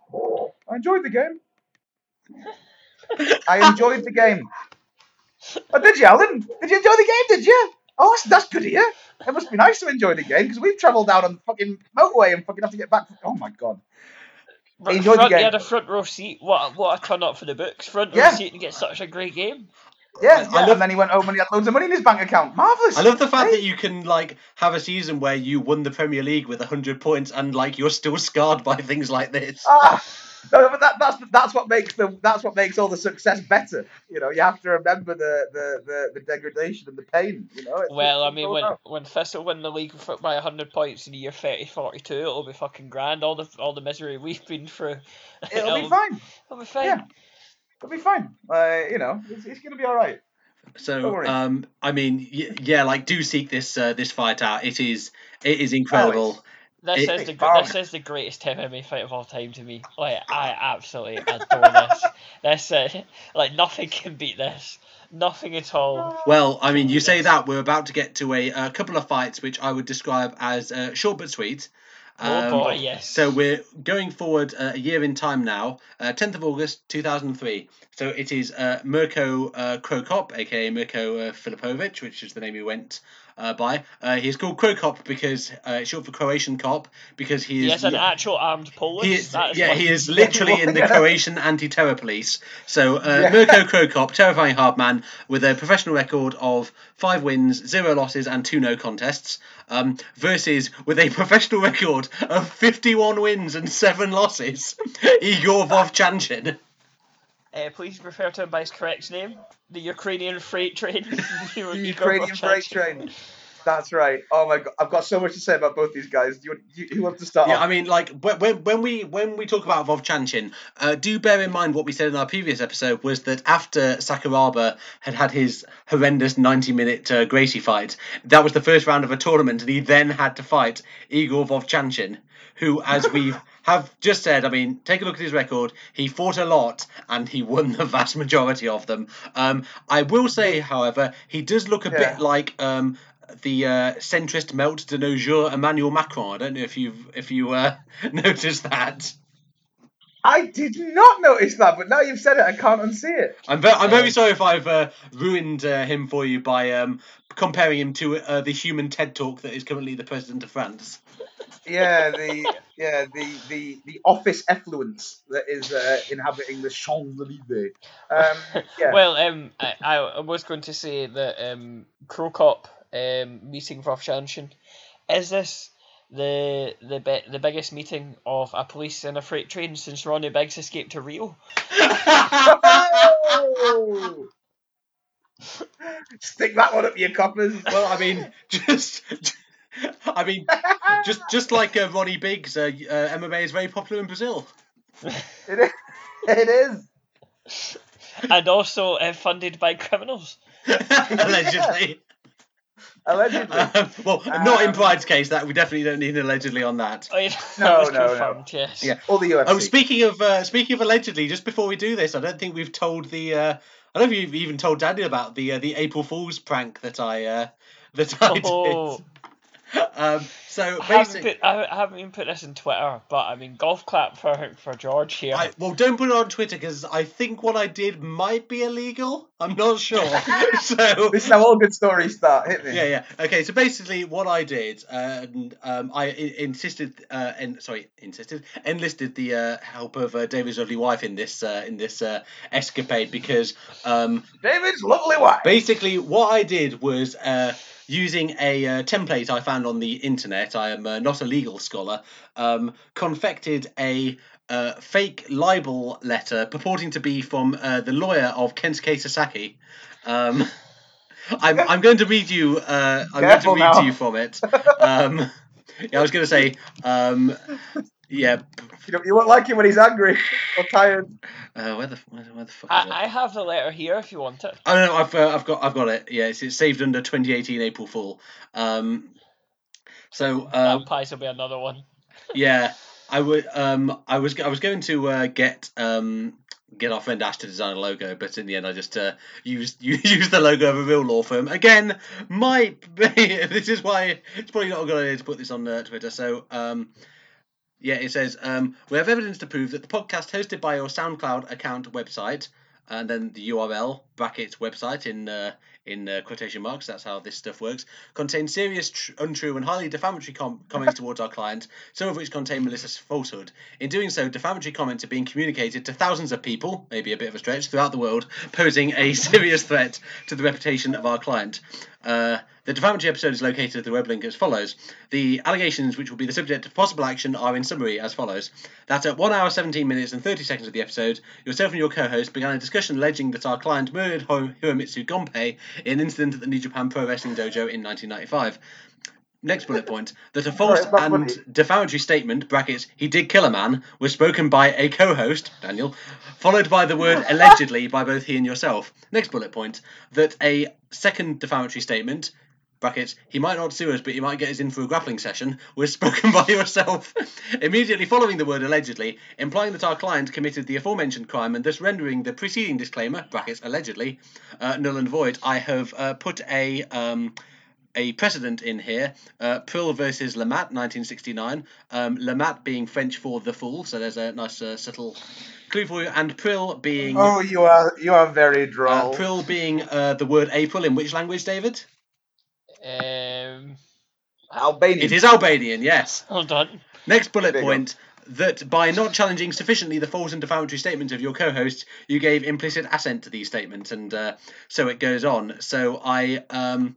"I enjoyed the game. I enjoyed the game." Oh, did you, Alan? Did you enjoy the game? Did you? Oh, that's, that's good hear. It must be nice to enjoy the game because we've travelled down on the fucking motorway and fucking have to get back. Oh my god! Front, enjoyed the game. He had a front row seat. What what a turn up for the books. Front row Yeah. seat to get such a great game. Yeah, I yeah. love- and then he went home and he had loads of money in his bank account. Marvelous. I love the fact Hey? that you can like have a season where you won the Premier League with hundred points and like you're still scarred by things like this. Ah, no, but that, that's that's what makes the that's what makes all the success better. You know, you have to remember the the, the, the degradation and the pain. You know. It's- Well, I mean, when about- when Thistle win the league for, by 100 points in the year 30 42, it'll be fucking grand. All the all the misery we've been through. it'll be fine. It'll be fine. Yeah. It'll be fine. Uh, you know, it's, it's gonna be all right. So, um, I mean, yeah, like do seek this uh, this fight out. It is it is incredible. This It- is the Big gr- this is the greatest MMA fight of all time to me. Like I absolutely adore this. This uh, like nothing can beat this. Nothing at all. Well, I mean, you say that we're about to get to a, a couple of fights which I would describe as uh, short but sweet. Oh boy, yes. So we're going forward uh, a year in time now, uh, 10th of August 2003. So it is uh, Mirko uh, Cro Cop, aka Mirko uh, Filipovic, which is the name he went uh, by. Uh, he's called Cro Cop because uh, it's short for Croatian cop because he is. He has an actual armed Polish. he is, that is yeah, he is literally in the Croatian anti-terror police. So uh, Yeah. Mirko Cro Cop, terrifying hard man with a professional record of five wins, zero losses, and two no contests, um, versus with a professional record of 51 wins and seven losses, Igor Vovchanchin. Uh, please refer to him by his correct name. The Ukrainian freight train. The Ukrainian freight train. That's right. Oh my god, I've got so much to say about both these guys. Do you, you, who wants to start? Yeah, off? I mean, like when when- when we when we talk about Vovchanchin, uh, do bear in mind what we said in our previous episode was that after Sakuraba had had his horrendous ninety-minute uh, Gracie fight, that was the first round of a tournament, and he then had to fight Igor Vovchanchin, who, as we have just said, I mean, take a look at his record. He fought a lot, and he won the vast majority of them. Um, I will say, however, he does look a Yeah. bit like um, the uh, centrist melt de nos jours Emmanuel Macron. I don't know if you've if you uh, noticed that. I did not notice that, but now you've said it, I can't unsee it. I'm, ve- I'm very sorry if I've uh, ruined uh, him for you by um, comparing him to uh, the human TED Talk that is currently the president of France. Yeah, the yeah the the the office effluence that is uh, inhabiting the Champs Elysees. Um, yeah. Well, um, I, I was going to say that um, Cro Cop um, meeting Vovchanchin, is this the the bi- the biggest meeting of a police and a freight train since Ronnie Biggs escaped to Rio? Oh! Stick that one up your coppers. well, I mean, just. I mean, just just like uh, Ronnie Biggs, uh, uh, MMA is very popular in Brazil. It is. It is. and also uh, funded by criminals. allegedly. Allegedly. Um, well, not in Um, Pride's case. That we definitely don't need allegedly on that. Oh, yeah, No, that no, no. yes. Yeah. All the UFC. Oh, speaking of uh, speaking of allegedly, just before we do this, I don't think we've told the. Uh, I don't know if you've even told Daniel about the uh, the April Fool's prank that I uh, that I Oh, did. Um, so I haven't, basically, put, I haven't even put this in Twitter, but I mean, golf clap for for George here. I, well, don't put it on Twitter because I think what I did might be illegal. I'm not sure. so This is how all good stories start. Hit me. yeah, yeah. Okay, so basically, what I did, and um, I insisted, uh, and sorry, insisted, enlisted the uh, help of uh, David's lovely wife in this uh, in this uh, escapade because um, David's lovely wife. basically what I did was uh, using a uh, template I found on the internet. I am uh, not a legal scholar. Um, confected a uh, fake libel letter purporting to be from uh, the lawyer of Kensuke Sasaki. Um, I'm, I'm going to read you. Uh, I'm Careful going to read now. to you from it. Um, yeah, I was going to say. Um, yeah. You, don't, you won't like him when he's angry or tired. Uh, where the where, the- where the fuck is it? I, I have the letter here if you want it. Oh no, I've uh, I've got I've got it. Yeah, it's, it's saved under 2018 April Fool. Um, so uh, that pies will be another one. yeah, I would um I was I was going to uh, get um get our friend Ash to design a logo, but in the end I just uh, used used the logo of a real law firm. Again, might be, this is why it's probably not a good idea to put this on uh, Twitter. So um. Yeah, it says um, we have evidence to prove that the podcast hosted by your SoundCloud account website, and then the URL brackets website in uh, in uh, quotation marks. That's how this stuff works. Contains serious, tr- untrue, and highly defamatory com- comments towards our client, some of which contain malicious falsehood. In doing so, defamatory comments are being communicated to thousands of people, maybe a bit of a stretch, throughout the world, posing a serious threat to the reputation of our client. Uh, the defamatory episode is located at the web link as follows. The allegations which will be the subject of possible action are in summary as follows. That at 1 hour 17 minutes and 30 seconds of the episode, yourself and your co-host began a discussion alleging that our client murdered Ho- Hiromitsu Gonpei in an incident at the New Japan Pro Wrestling Dojo in 1995. Next bullet point: that a false Sorry, and funny. defamatory statement (brackets he did kill a man) was spoken by a co-host Daniel, followed by the word allegedly by both he and yourself. Next bullet point: that a second defamatory statement (brackets he might not sue us, but he might get us in for a grappling session) was spoken by yourself immediately following the word allegedly, implying that our client committed the aforementioned crime and thus rendering the preceding disclaimer (brackets allegedly) uh, null and void. I have uh, put a um, a precedent in here. Uh, Prill versus Lamat, 1969. Um, Lamat being French for the fool, so there's a nice uh, subtle clue for you. And Prill being Oh, you are you are very uh, droll. Prill being uh, the word April in which language, David? Um, Albanian. It is Albanian, yes. hold on. Next bullet Big point. That by not challenging sufficiently the false and defamatory statements of your co-host, you gave implicit assent to these statements, and uh, so it goes on. So I um,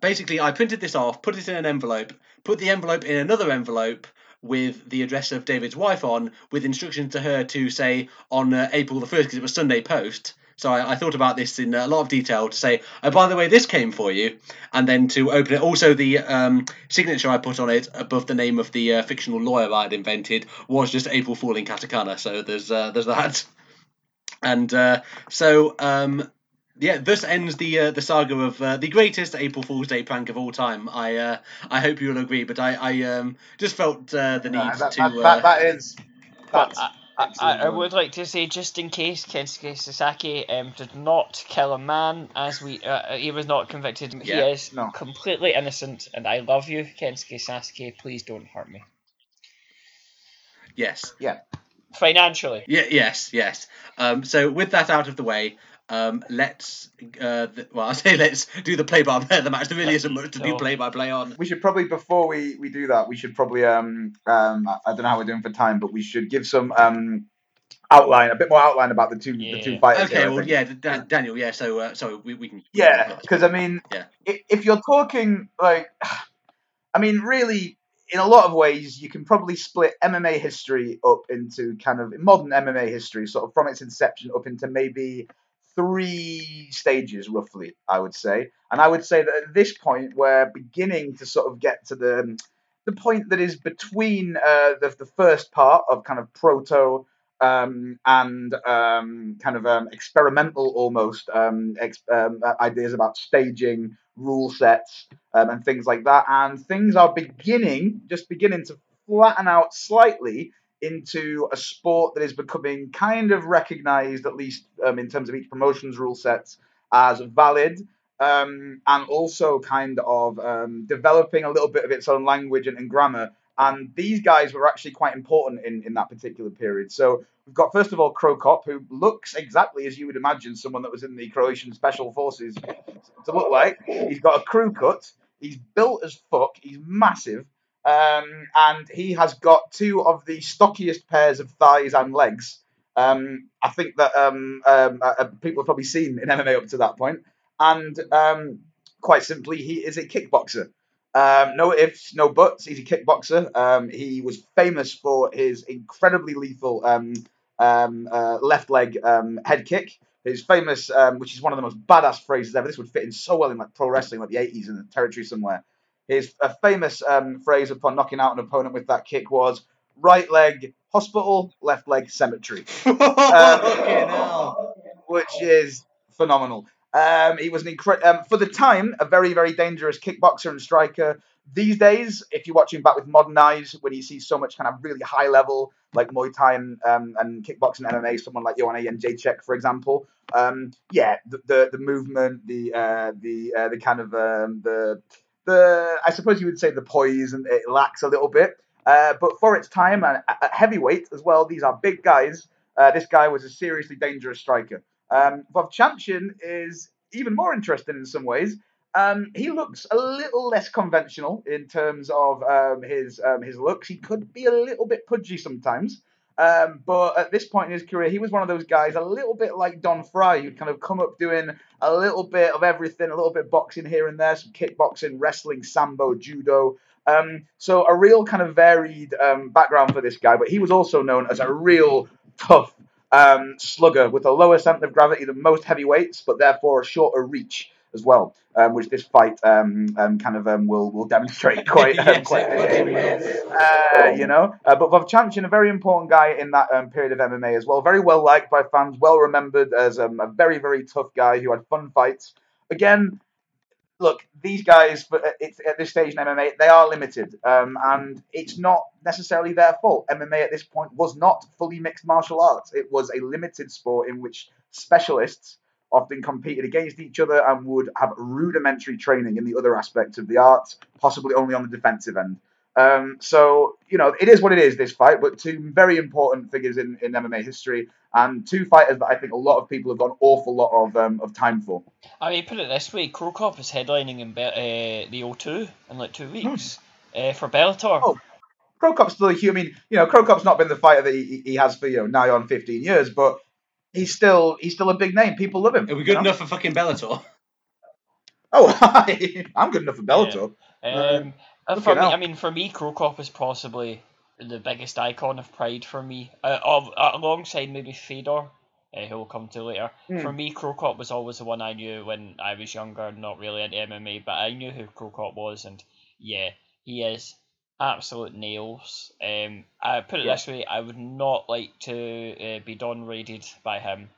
basically I printed this off, put it in an envelope, put the envelope in another envelope with the address of David's wife on, with instructions to her to say on uh, April the first because it was Sunday Post. So I, I thought about this in a lot of detail to say, oh, by the way, this came for you, and then to open it. Also, the um, signature I put on it above the name of the uh, fictional lawyer I had invented was just April Fool in katakana. So there's uh, there's that, and uh, so um, yeah, thus ends the uh, the saga of uh, the greatest April Fool's Day prank of all time. I uh, I hope you'll agree, but I I um, just felt uh, the need Nah, that, to. that, uh, that, that is. But That's I, I, excellent, I John. would like to say, just in case Kensuke Sasaki um, did not kill a man, as we uh, he was not convicted. He is no. completely innocent, and I love you, Kensuke Sasaki. Please don't hurt me yes. Yeah. Financially. Yeah. Yes. Yes. Um, so with that out of the way. Um, let's uh, th- well, I say let's do the play by play of the match. There really isn't much to do play by play on. we should probably before we, we do that we should probably um um I I don't know how we're doing for time but we should give some um outline a bit more outline about the two the two fighters. Okay, I well, yeah, Dan- Daniel, yeah. So, uh, sorry, we, we can. Yeah, because I mean, Yeah. if you're talking like, I mean, really, in a lot of ways, you can probably split MMA history up into kind of modern MMA history, sort of from its inception up into maybe three stages, roughly. I would say, and I would say that at this point, we're beginning to sort of get to the the point that is between uh, the the first part of kind of proto um, and um, kind of um, experimental almost um, ex- um, uh, ideas about staging, rule sets, um, and things like that. And things are beginning, just beginning to flatten out slightly into a sport that is becoming kind of recognized, at least um, in terms of each promotion's rule sets, as valid. um, and also kind of um, developing a little bit of its own language and, and grammar. And these guys were actually quite important in, in that particular period. So we've got first of all Cro Cop, who looks exactly as you would imagine someone that was in the Croatian special forces to look like. He's got a crew cut. He's built as fuck. He's massive. Um, and he has got two of the stockiest pairs of thighs and legs. Um, I think that um, um, uh, uh, people have probably seen in MMA up to that point. And um, quite simply, he is a kickboxer. Um, no ifs, no buts. He's a kickboxer. Um, he was famous for his incredibly lethal um, um, uh, left leg um, head kick. His famous, which is one of the most badass phrases ever. This would fit in so well in like pro wrestling, like the 80s in the territory somewhere. His a famous um, phrase upon knocking out an opponent with that kick was right leg hospital, left leg cemetery, Fucking hell. which is phenomenal. Um, he was an incre- um, for the time a very very dangerous kickboxer and striker. These days, if you're watching back with modern eyes, when you see so much kind of really high level like Muay Thai and, um, and kickboxing MMA, someone like Joanna Jędrzejczyk, for example, um, yeah, the, the the movement, the uh, the uh, the kind of um, the the I suppose you would say the poise and it lacks a little bit. Uh, but for its time and at heavyweight as well, these are big guys. Uh, this guy was a seriously dangerous striker. Um, Vovchanchin is even more interesting in some ways. Um, he looks a little less conventional in terms of um, his um, his looks. He could be a little bit pudgy sometimes. Um, but at this point in his career, he was one of those guys, a little bit like Don Frye, who'd kind of come up doing a little bit of everything, a little bit boxing here and there, some kickboxing, wrestling, sambo, judo. Um, so a real kind of varied um, background for this guy, but he was also known as a real tough um, slugger with a lower center of gravity than most heavyweights, but therefore a shorter reach as well, um, which this fight um, um, kind of um, will will demonstrate quite um, Yes, quite uh, you know. Uh, but Vovchanchin, a very important guy in that um, period of MMA as well, very well liked by fans, well remembered as um, a very very tough guy who had fun fights. Again, look, these guys, but it's at this stage in MMA, they are limited, um, and it's not necessarily their fault. MMA at this point was not fully mixed martial arts; it was a limited sport in which specialists often competed against each other and would have rudimentary training in the other aspects of the art, possibly only on the defensive end. Um, so you know, it is what it is. This fight, but two very important figures in, in MMA history, and two fighters that I think a lot of people have got an awful lot of um, of time for. I mean, put it this way: Cro Cop is headlining in uh, the O2 in like two weeks uh, for Bellator. Oh. Cro Cop's still a huge. I mean, you know, Cro Cop's not been the fighter that he, he has for you know nigh on fifteen years, but he's still he's still a big name. People love him. Are we you good know? enough for fucking Bellator? Oh. I'm good enough for Bellator. Um, uh, for me. I mean, for me, Cro Cop is possibly the biggest icon of Pride for me, uh, of, uh, alongside maybe Fedor, uh, who we'll come to later. Hmm. For me, Cro Cop was always the one I knew when I was younger, not really into MMA, but I knew who Cro Cop was, and yeah, he is absolute nails. Um, I put it Yeah. this way: I would not like to uh, be done raided by him.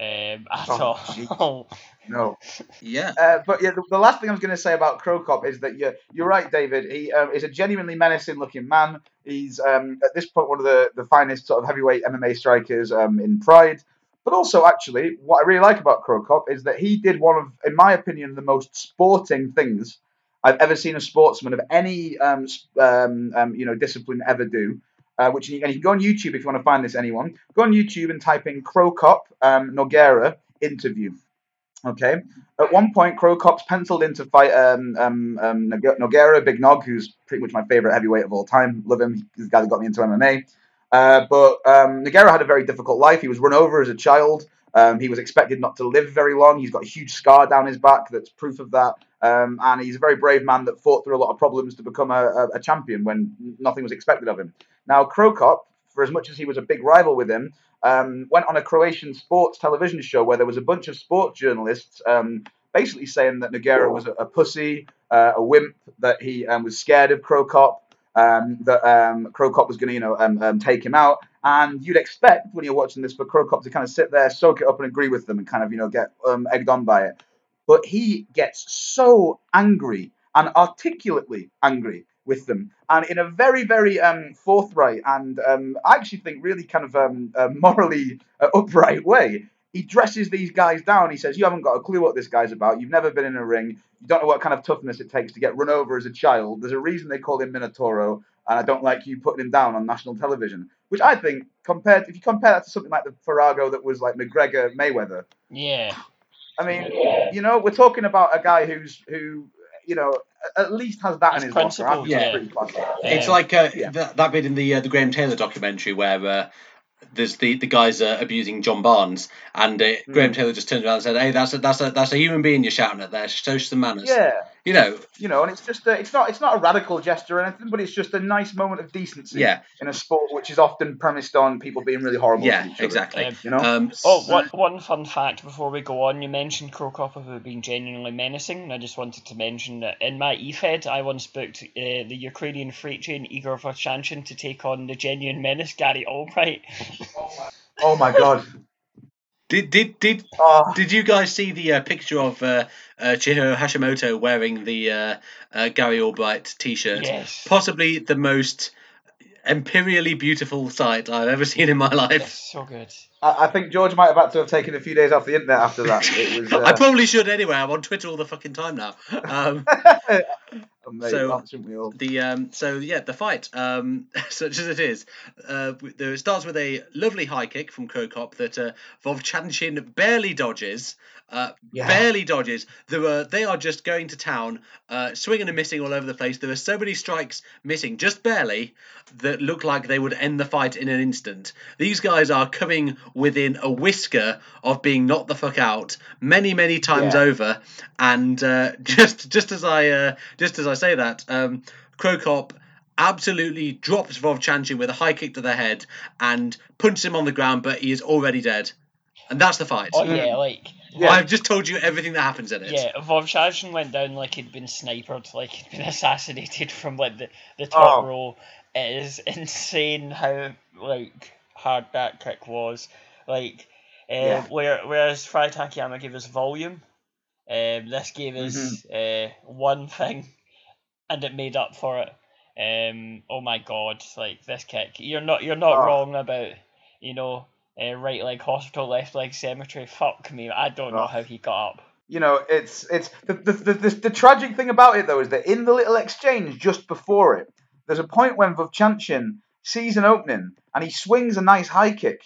Um, at Oh, all. No. Yeah. Uh, but yeah, the, the last thing I was going to say about Cro Cop is that you're, you're right, David. He um, is a genuinely menacing looking man. He's um, at this point one of the, the finest sort of heavyweight MMA strikers um, in Pride. But also, actually, what I really like about Cro Cop is that he did one of, in my opinion, the most sporting things I've ever seen a sportsman of any um, um, um, you know discipline ever do. Uh, which you, and you can go on YouTube if you want to find this. Anyone go on YouTube and type in Cro Cop um, Nogueira interview. Okay. At one point, Cro Cop's penciled in to fight um, um, um, Nogueira, Big Nog, who's pretty much my favorite heavyweight of all time. Love him. He's the guy that got me into MMA. Uh, but um, Nogueira had a very difficult life. He was run over as a child. Um, he was expected not to live very long. He's got a huge scar down his back that's proof of that. Um, and he's a very brave man that fought through a lot of problems to become a, a, a champion when nothing was expected of him. Now, Cro Cop, for as much as he was a big rival with him, um, went on a Croatian sports television show where there was a bunch of sports journalists um, basically saying that Nogueira was a, a pussy, uh, a wimp, that he um, was scared of Cro Cop, um, that um, Cro Cop was going to, you know, um, um, take him out. And you'd expect when you're watching this for Cro Cop to kind of sit there, soak it up, and agree with them, and kind of, you know, get um, egged on by it. But he gets so angry and articulately angry with them, and in a very, very um, forthright and um, I actually think really kind of um, uh, morally uh, upright way. he dresses these guys down. He says, "You haven't got a clue what this guy's about. You've never been in a ring. You don't know what kind of toughness it takes to get run over as a child. There's a reason they call him Minotauro, and I don't like you putting him down on national television." Which I think, compared if you compare that to something like the Farrago that was like McGregor Mayweather, Yeah. I mean, you know, we're talking about a guy who's who, you know, at least has that Has in his locker. I think principles, it's yeah. It's like uh, yeah. that, that bit in the uh, the Graham Taylor documentary where uh, there's the the guys uh, abusing John Barnes, and uh, Hmm. Graham Taylor just turns around and said, "Hey, that's a that's a that's a human being you're shouting at there. Show some manners." Yeah, You know, you know, and it's just a, it's not it's not a radical gesture or anything, but it's just a nice moment of decency yeah, in a sport which is often premised on people being really horrible. to yeah, each other, exactly. Um, You know. Um, Oh, one, one fun fact before we go on. You mentioned Cro Cop about being genuinely menacing, and I just wanted to mention that in my EFED, I once booked uh, the Ukrainian freight train Igor Vovchanchin to take on the genuine menace Gary Albright. oh my god. Did did did Oh, did you guys see the uh, picture of uh, uh, Chihiro Hashimoto wearing the uh, uh, Gary Albright T-shirt? Yes. Possibly the most imperially beautiful sight I've ever seen in my It's life. so good. I, I think George might have had to have taken a few days off the internet after that. It was. Uh, I probably should anyway. I'm on Twitter all the fucking time now. Um, mate, so- shouldn't we all? the um, so yeah, the fight, um, such as it is, uh, there it starts with a lovely high kick from Cro Cop that uh, Vovchanchin barely dodges. Uh, Yeah. barely dodges. There are they are just going to town, uh, swinging and missing all over the place. There are so many strikes missing, just barely, that look like they would end the fight in an instant. These guys are coming within a whisker of being knocked the fuck out many, many times Yeah. over. And uh, just just as I uh, just as I say that, um, Cro Cop absolutely drops Vovchanchin with a high kick to the head and punches him on the ground, but he is already dead. And that's the fight. Oh yeah, like Yeah. I've just told you everything that happens in it. yeah, Vovchanchin went down like he'd been sniped, like he'd been assassinated from like the, the top Oh. row. It is insane how like hard that kick was. Like uh, Yeah. where whereas Frye Takayama gave us volume, um, this gave us uh, one thing, and it made up for it. Um, oh my god, like this kick, you're not you're not Oh. wrong about you know uh, right leg hospital, left leg cemetery. Fuck me, I don't know Oh. how he got up. you know, it's it's the the, the the the tragic thing about it though is that in the little exchange just before it, there's a point when Vovchanchin sees an opening and he swings a nice high kick,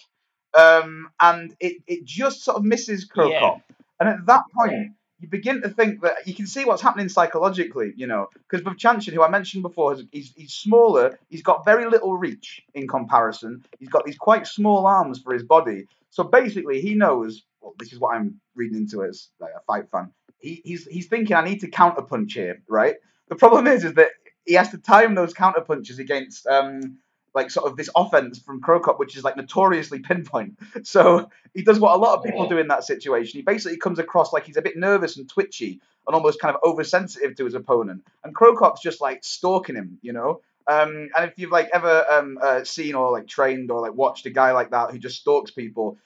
um, and it it just sort of misses Cro Cop, Yeah. and at that point. You begin to think that you can see what's happening psychologically, you know, because Vovchanchin, who I mentioned before, he's, he's smaller, he's got very little reach in comparison. He's got these quite small arms for his body, so basically, he knows. Well, this is what I'm reading into as like a fight fan. He, he's he's thinking, I need to counter punch here, right? The problem is, is that he has to time those counter punches against um like sort of this offense from Cro Cop, which is like notoriously pinpoint. So he does what a lot of people do in that situation. He basically comes across like he's a bit nervous and twitchy and almost kind of oversensitive to his opponent. And Cro Cop's just like stalking him, you know. Um, and if you've like ever um, uh, seen or like trained or like watched a guy like that who just stalks people,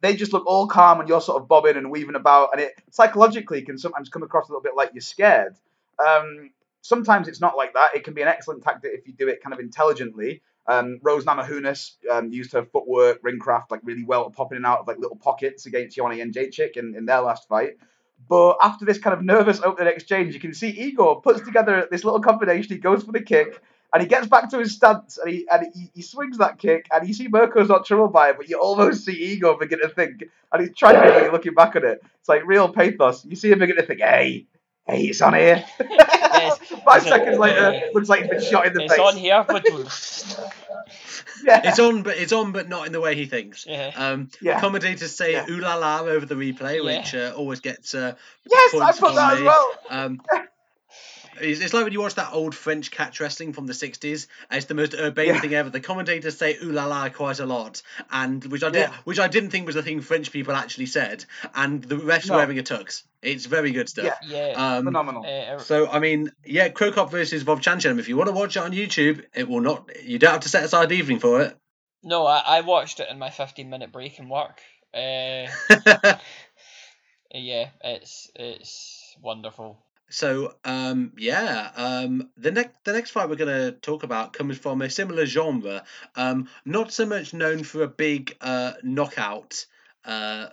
they just look all calm and you're sort of bobbing and weaving about, and it psychologically can sometimes come across a little bit like you're scared. Um, sometimes it's not like that. It can be an excellent tactic if you do it kind of intelligently. Um, Rose Namajunas um, used her footwork, ringcraft, like really well, popping in and out of like little pockets against Joanna Jędrzejczyk in, in their last fight. But after this kind of nervous opening exchange, you can see Igor puts together this little combination. He goes for the kick, and he gets back to his stance, and he and he, he swings that kick, and you see Mirko's not troubled by it, but you almost see Igor begin to think, and he's trying to you're looking back at it. It's like real pathos. You see him begin to think, hey, hey, it's on here. Yes. Five It's a- seconds later, looks like he's been shot in the It's face. on here, but Yeah. It's on, but it's on, but not in the way he thinks. yeah. Um, Yeah. Commentators say Yeah. "ooh la la" over the replay, Yeah. which uh, always gets uh, yes, I points put from that as well. Um, it's, it's like when you watch that old French catch wrestling from the '60s. It's the most urbane Yeah. thing ever. The commentators say "ooh la la" quite a lot, and which I did, Yeah. which I didn't think was the thing French people actually said. And the refs No. wearing a tux. It's very good stuff. Yeah. Yeah. Um, Phenomenal. uh, so I mean, yeah, Cro Cop versus Bob Vovchanchin. If you want to watch it on YouTube, it will not. You don't have to set aside the evening for it. no, I, I watched it in my 15 minute break in work. Uh, yeah, it's it's wonderful. So um, yeah, um, the next the next fight we're going to talk about comes from a similar genre, um, not so much known for a big uh, knockout uh,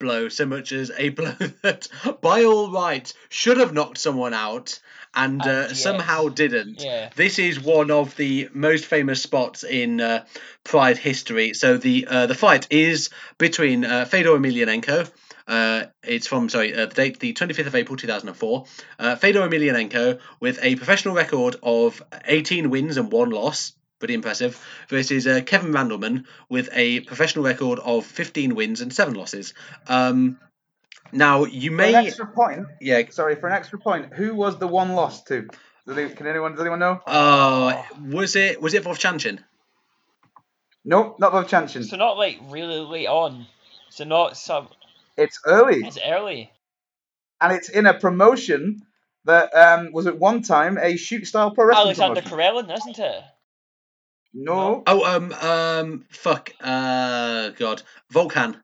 blow so much as a blow that, by all rights, should have knocked someone out and uh, yes. somehow didn't. Yeah. This is one of the most famous spots in uh, Pride history. So the uh, the fight is between uh, Fedor Emelianenko. Uh, it's from sorry uh, the date the 25th of April 2004. Uh, Fedor Emelianenko with a professional record of 18 wins and one loss. Pretty impressive. Versus uh, Kevin Randleman with a professional record of 15 wins and seven losses. Um, now you For an extra point, yeah. sorry, for an extra point, who was the one lost to? Can anyone? Does anyone know? Oh, was it was it Vovchanchin? No, not Vovchanchin. So not like really late on. So not some. It's early, It's early. and it's in a promotion that um, was at one time a shoot style pro wrestling Alexander promotion. Karelin, isn't it? No, Oh, um, um, fuck, uh, God, Volk Han.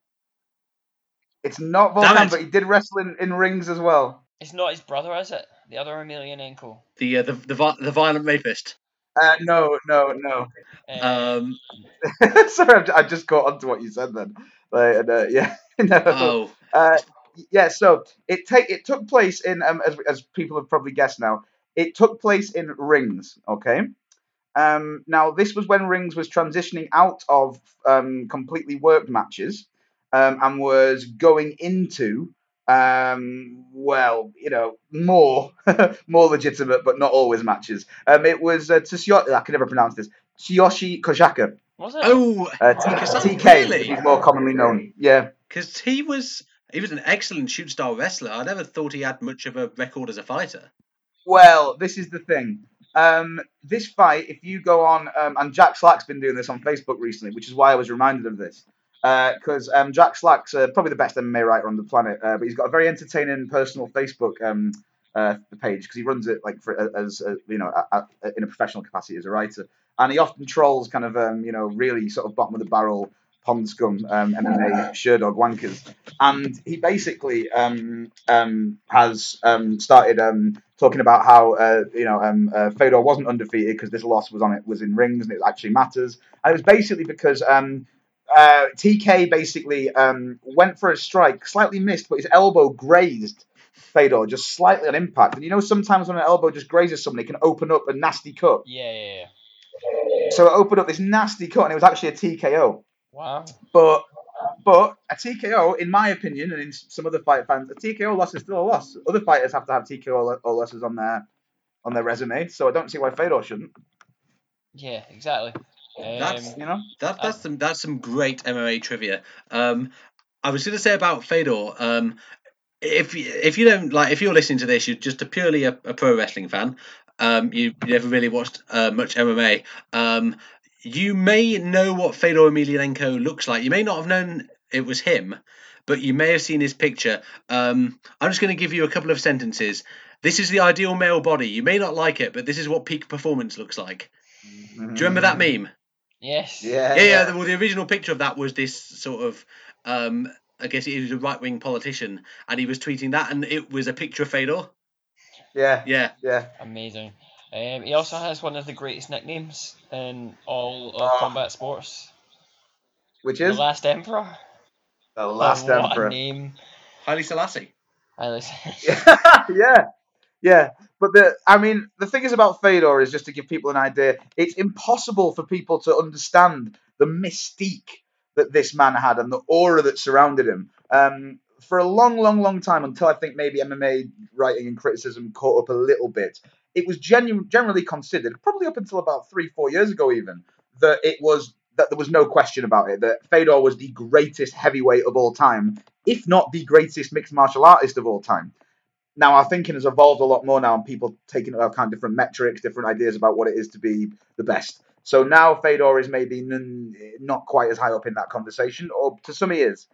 it's not Damn Volk Han, it. but he did wrestle in, in rings as well. It's not his brother, is it? The other Emelianenko. The uh, the the, the violent rapist. Uh, no, no, no. Uh, Um, Sorry, I- I just caught onto what you said then. Like, and, uh, yeah, no. oh, Uh, yeah, so it take it took place in um, as as people have probably guessed now. It took place in rings. Okay. Um, now this was when rings was transitioning out of um, completely worked matches um, and was going into um, well, you know, more more legitimate but not always matches. Um, it was uh, Tsuyo- I can never pronounce this. Tsuyoshi Kohsaka, was it? oh, uh, Because that- T- TK, really? he's more commonly known. Yeah. Because he was he was an excellent shoot style wrestler. I never thought he had much of a record as a fighter. Well, this is the thing. Um, this fight, if you go on, um, and Jack Slack's been doing this on Facebook recently, which is why I was reminded of this. Because um, Jack Slack's uh, probably the best MMA writer on the planet, uh, but he's got a very entertaining personal Facebook um, uh, page because he runs it like for, as uh, you know a- a- in a professional capacity as a writer, and he often trolls kind of um, you know really sort of bottom of the barrel pond scum um, MMA sherdog wankers, and he basically um, um, has um, started um, talking about how uh, you know um, uh, Fedor wasn't undefeated because this loss was on it was in rings and it actually matters, and it was basically because um, uh, TK basically um, went for a strike, slightly missed, but his elbow grazed Fedor just slightly on impact. And you know sometimes when an elbow just grazes someone, it can open up a nasty cut. Yeah, yeah, yeah. So it opened up this nasty cut, and it was actually a TKO. Wow. But but a TKO, in my opinion, and in some other fight fans, a TKO loss is still a loss. Other fighters have to have TKO lo- losses on their on their resume, so I don't see why Fedor shouldn't. Yeah, exactly. That's- Um, You know? That that's some that's some great MMA trivia. Um, I was going to say about Fedor. Um, if y- if you don't like, if you're listening to this, you're just a purely a, a pro wrestling fan. Um, you you never really watched uh, much MMA. Um, you may know what Fedor Emelianenko looks like. You may not have known it was him, but you may have seen his picture. Um, I'm just going to give you a couple of sentences. This is the ideal male body. You may not like it, but this is what peak performance looks like. Do you remember that meme? yes. Yeah. Yeah, yeah. the- Well, the original picture of that was this sort of, um, I guess he was a right wing politician, and he was tweeting that, and it was a picture of Fedor. Yeah. Yeah, Yeah. Amazing. Um, he also has one of the greatest nicknames in all of Ah. combat sports. Which is The Last Emperor. the last oh, what emperor. a name. Haile Selassie. I listen. yeah, yeah. But the, I mean, the thing is about Fedor is just to give people an idea. It's impossible for people to understand the mystique that this man had and the aura that surrounded him. Um, for a long, long, long time, until I think maybe MMA writing and criticism caught up a little bit, it was genu- generally considered, probably up until about three, four years ago, even that it was that there was no question about it that Fedor was the greatest heavyweight of all time, if not the greatest mixed martial artist of all time. Now our thinking has evolved a lot more now and people taking into account different metrics different ideas about what it is to be the best. So now fedor is maybe n- not quite as high up in that conversation or to some he is.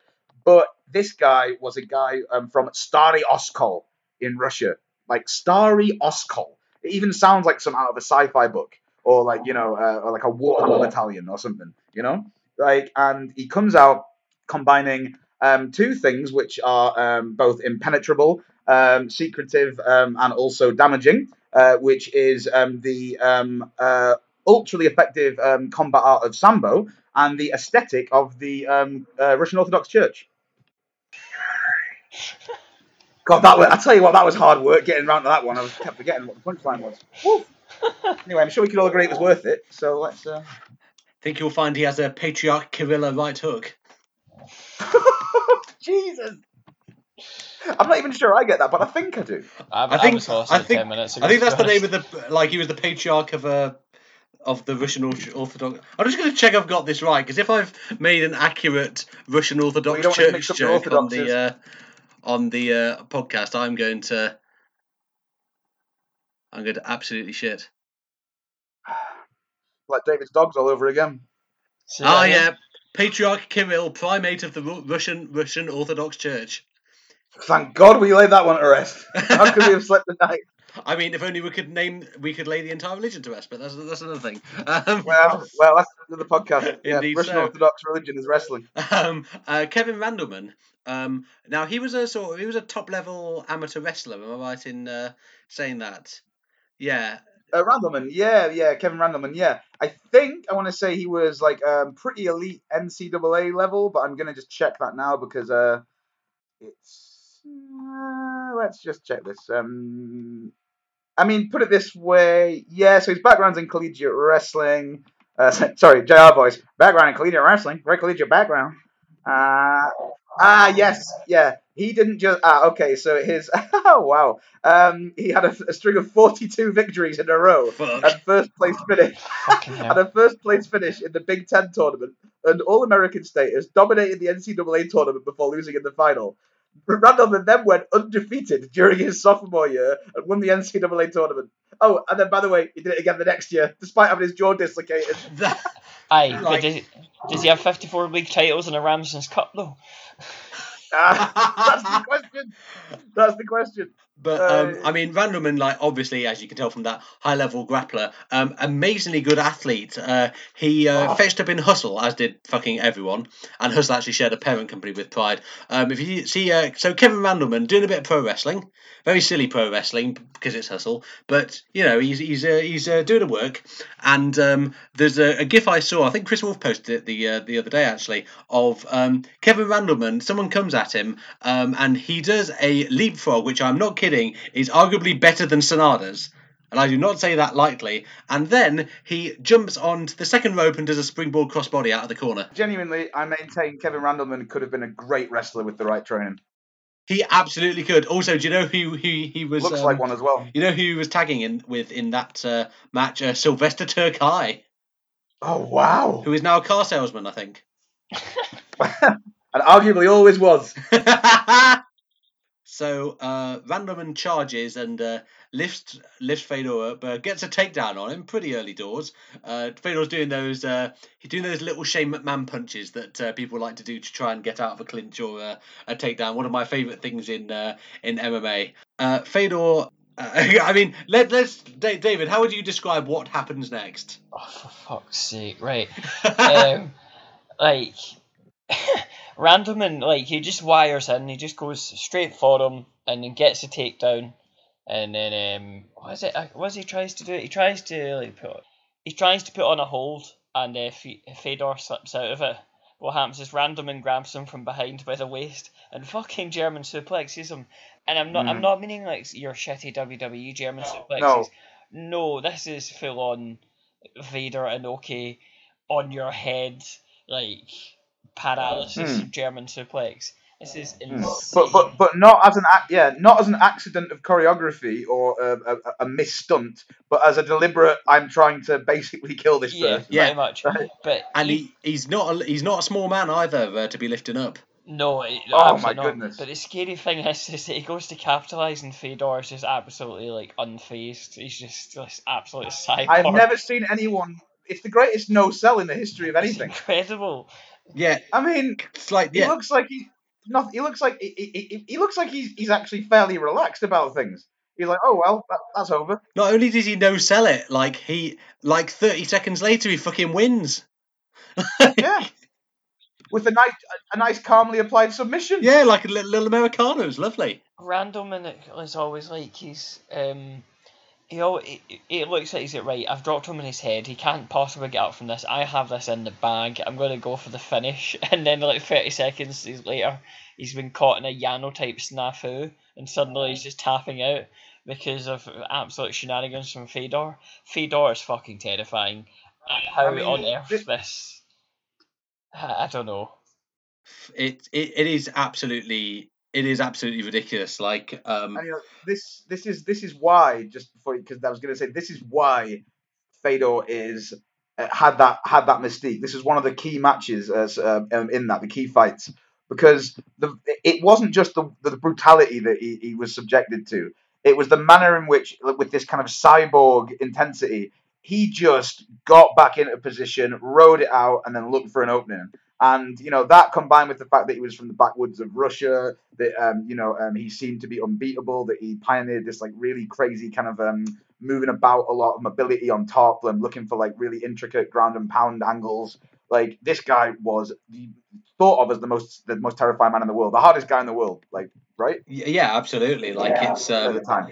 But this guy was a guy um, from stary oskol in russia. Like stary oskol it even sounds like some out of a sci-fi book or like you know uh, or like a warhammer battalion or something you know like and he comes out combining um, two things which are um, both impenetrable um, secretive, um, and also damaging, uh, which is um, the um, uh, ultra effective um, combat art of Sambo and the aesthetic of the uh, Russian Orthodox Church. God, that was, I tell you what, that was hard work getting round to that one. I was kept forgetting what the punchline was. Woo. anyway, I'm sure we could all agree it was worth it. So let's. Uh... think you'll find he has a patriarch Kirilla right hook. Jesus. I'm not even sure I get that, but I think I do. I, I I think was I think ten minutes ago. I think that's the name of the like he was the patriarch of uh, of the Russian Orthodox. I'm just going to check I've got this right because if I've made an accurate Russian Orthodox don't want to Church mix up joke on the uh, on the uh, podcast, I'm going to I'm going to absolutely shit. Like David's dogs all over again. Say Ah, that yeah, Patriarch Kirill, primate of the Ru- Russian Russian Orthodox Church. Thank God we laid that one to rest. How could we have slept the night? I mean, if only we could name, we could lay the entire religion to rest, but that's that's another thing. Um, Well, well, that's another podcast. Yeah, Indeed Russian so. Orthodox religion is wrestling. um, uh, Kevin Randleman. Um, now he was a sort of he was a top level amateur wrestler. Am I right in uh, saying that? Yeah, Uh, Randleman, yeah, yeah, Kevin Randleman, yeah. I think I want to say he was like um, pretty elite NCAA level, but I'm gonna just check that now because uh, it's. Uh, let's just check this. Um, I mean, put it this way, yeah. So his background's in collegiate wrestling. Uh, sorry, JR voice. Background in collegiate wrestling. great collegiate background. Uh, ah, yes, yeah. He didn't just. Ah, okay. So his. Oh, wow. Um, he had a, a string of 42 victories in a row fuck. and first place finish. and a first place finish in the Big Ten tournament and All American status, dominated the NCAA tournament before losing in the final. Randleman then went undefeated during his sophomore year and won the NCAA tournament. Oh, and then by the way, he did it again the next year, despite having his jaw dislocated. That- Aye, Like- but does, does he have 54 league titles and a Ramsden's Cup though? That's the question. That's the question. But um, I mean, Randleman, like obviously, as you can tell from that high level grappler, um, amazingly good athlete. Uh, he uh, Oh. fetched up in Hustle, as did fucking everyone, and Hustle actually shared a parent company with Pride. Um, if you see, uh, so Kevin Randleman doing a bit of pro wrestling, very silly pro wrestling because it's Hustle, but you know he's he's uh, he's uh, doing the work. And um, there's a, a GIF I saw, I think Kris Wolf posted it the uh, the other day actually, of um, Kevin Randleman. Someone comes at him, um, and he does a leapfrog, which I'm not kidding, is arguably better than Sanada's. And I do not say that lightly. And then he jumps onto the second rope and does a springboard crossbody out of the corner. Genuinely, I maintain Kevin Randleman could have been a great wrestler with the right training. He absolutely could. Also, do you know who he, he was? Looks um, like one as well. You know who he was tagging in with in that uh, match? Uh, Sylvester Terkay, Oh, wow. who is now a car salesman, I think. and arguably always was. so uh, Randleman charges and uh, lifts lifts Fedor up, uh, gets a takedown on him pretty early doors. Uh, Fedor's doing those uh, he's doing those little Shane McMahon punches that uh, people like to do to try and get out of a clinch or uh, a takedown. One of my favourite things in uh, in MMA. Uh, Fedor. Uh, I mean, let, let's Da- David. How would you describe what happens next? Oh, for fuck's sake, right. um, like, Randleman, like, he just wires in, he just goes straight for him and then gets a takedown. And then, um, what is it? uh, What he tries to do? He tries to, like, put, he tries to put on a hold and uh, F- Fedor slips out of it. What happens is Randleman grabs him from behind by the waist and fucking German suplexes him. And I'm not, I'm Mm. not meaning like your shitty WWE German suplexes. No. No, this is full on Vader and Oki on your head, like paralysis Hmm. German suplex. This is Hmm. insane. But but but not as an yeah not as an accident of choreography or a, a, a miss stunt, but as a deliberate. I'm trying to basically kill this yeah, person. Yeah. very much. Right. But And he, he, he's not a, he's not a small man either uh, to be lifting up. no, it, Oh, my not. goodness. But the scary thing is, is that he goes to capitalise and Fedor is just absolutely like unfazed. He's just this absolute cyborg. I've never seen anyone. It's the greatest no sell in the history of It's anything. incredible. Yeah, I mean, it's like he looks like he not. He looks like he, he, he, he looks like he's he's actually fairly relaxed about things. He's like, oh well, that, that's over. Not only does he no sell it, like he like thirty seconds later he fucking wins. Yeah, with a nice a nice calmly applied submission. Yeah, like a little, little Americana. It's lovely. Randleman is always like he's um he, he, he looks like he's at right. I've dropped him in his head. He can't possibly get up from this. I have this in the bag. I'm going to go for the finish. And then, like 30 seconds later, he's been caught in a Yano type snafu, and suddenly he's just tapping out because of absolute shenanigans from Fedor. Fedor is fucking terrifying. How I mean, on earth this- this? I I don't know. It, it it is absolutely it is absolutely ridiculous. Like um And you know, this this is this is why just before because I was going to say this is why Fedor is uh, had that had that mystique. This is one of the key matches as uh, um, in that the key fights because the it wasn't just the the brutality that he, he was subjected to. It was the manner in which with this kind of cyborg intensity he just got back into position, rode it out, and then looked for an opening. And you know that combined with the fact that he was from the backwoods of Russia, that um, you know um, he seemed to be unbeatable, that he pioneered this like really crazy kind of um, moving about a lot of mobility on top, and looking for like really intricate ground and pound angles. Like this guy was the, thought of as the most the most terrifying man in the world, the hardest guy in the world. Like right? yeah, absolutely. Like Yeah, it's um the time.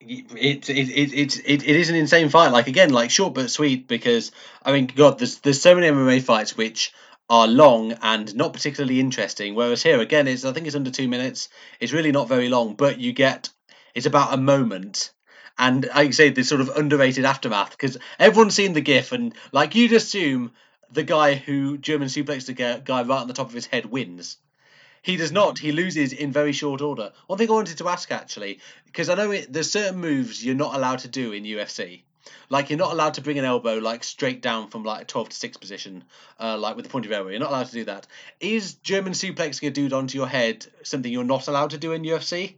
it, it, it, it, it, it is an insane fight. Like again, like short but sweet because I mean, God, there's there's so many MMA fights which are long and not particularly interesting. Whereas here, again, it's I think it's under two minutes. It's really not very long, but you get it's about a moment. And I say, this sort of underrated aftermath because everyone's seen the GIF and like you'd assume the guy who German suplexed the guy right on the top of his head wins. He does not. He loses in very short order. One thing I wanted to ask actually, because I know it, there's certain moves you're not allowed to do in UFC. Like you're not allowed to bring an elbow like straight down from like a 12 to 6 position, uh, like with the point of elbow. You're not allowed to do that. Is German suplexing a dude onto your head something you're not allowed to do in UFC?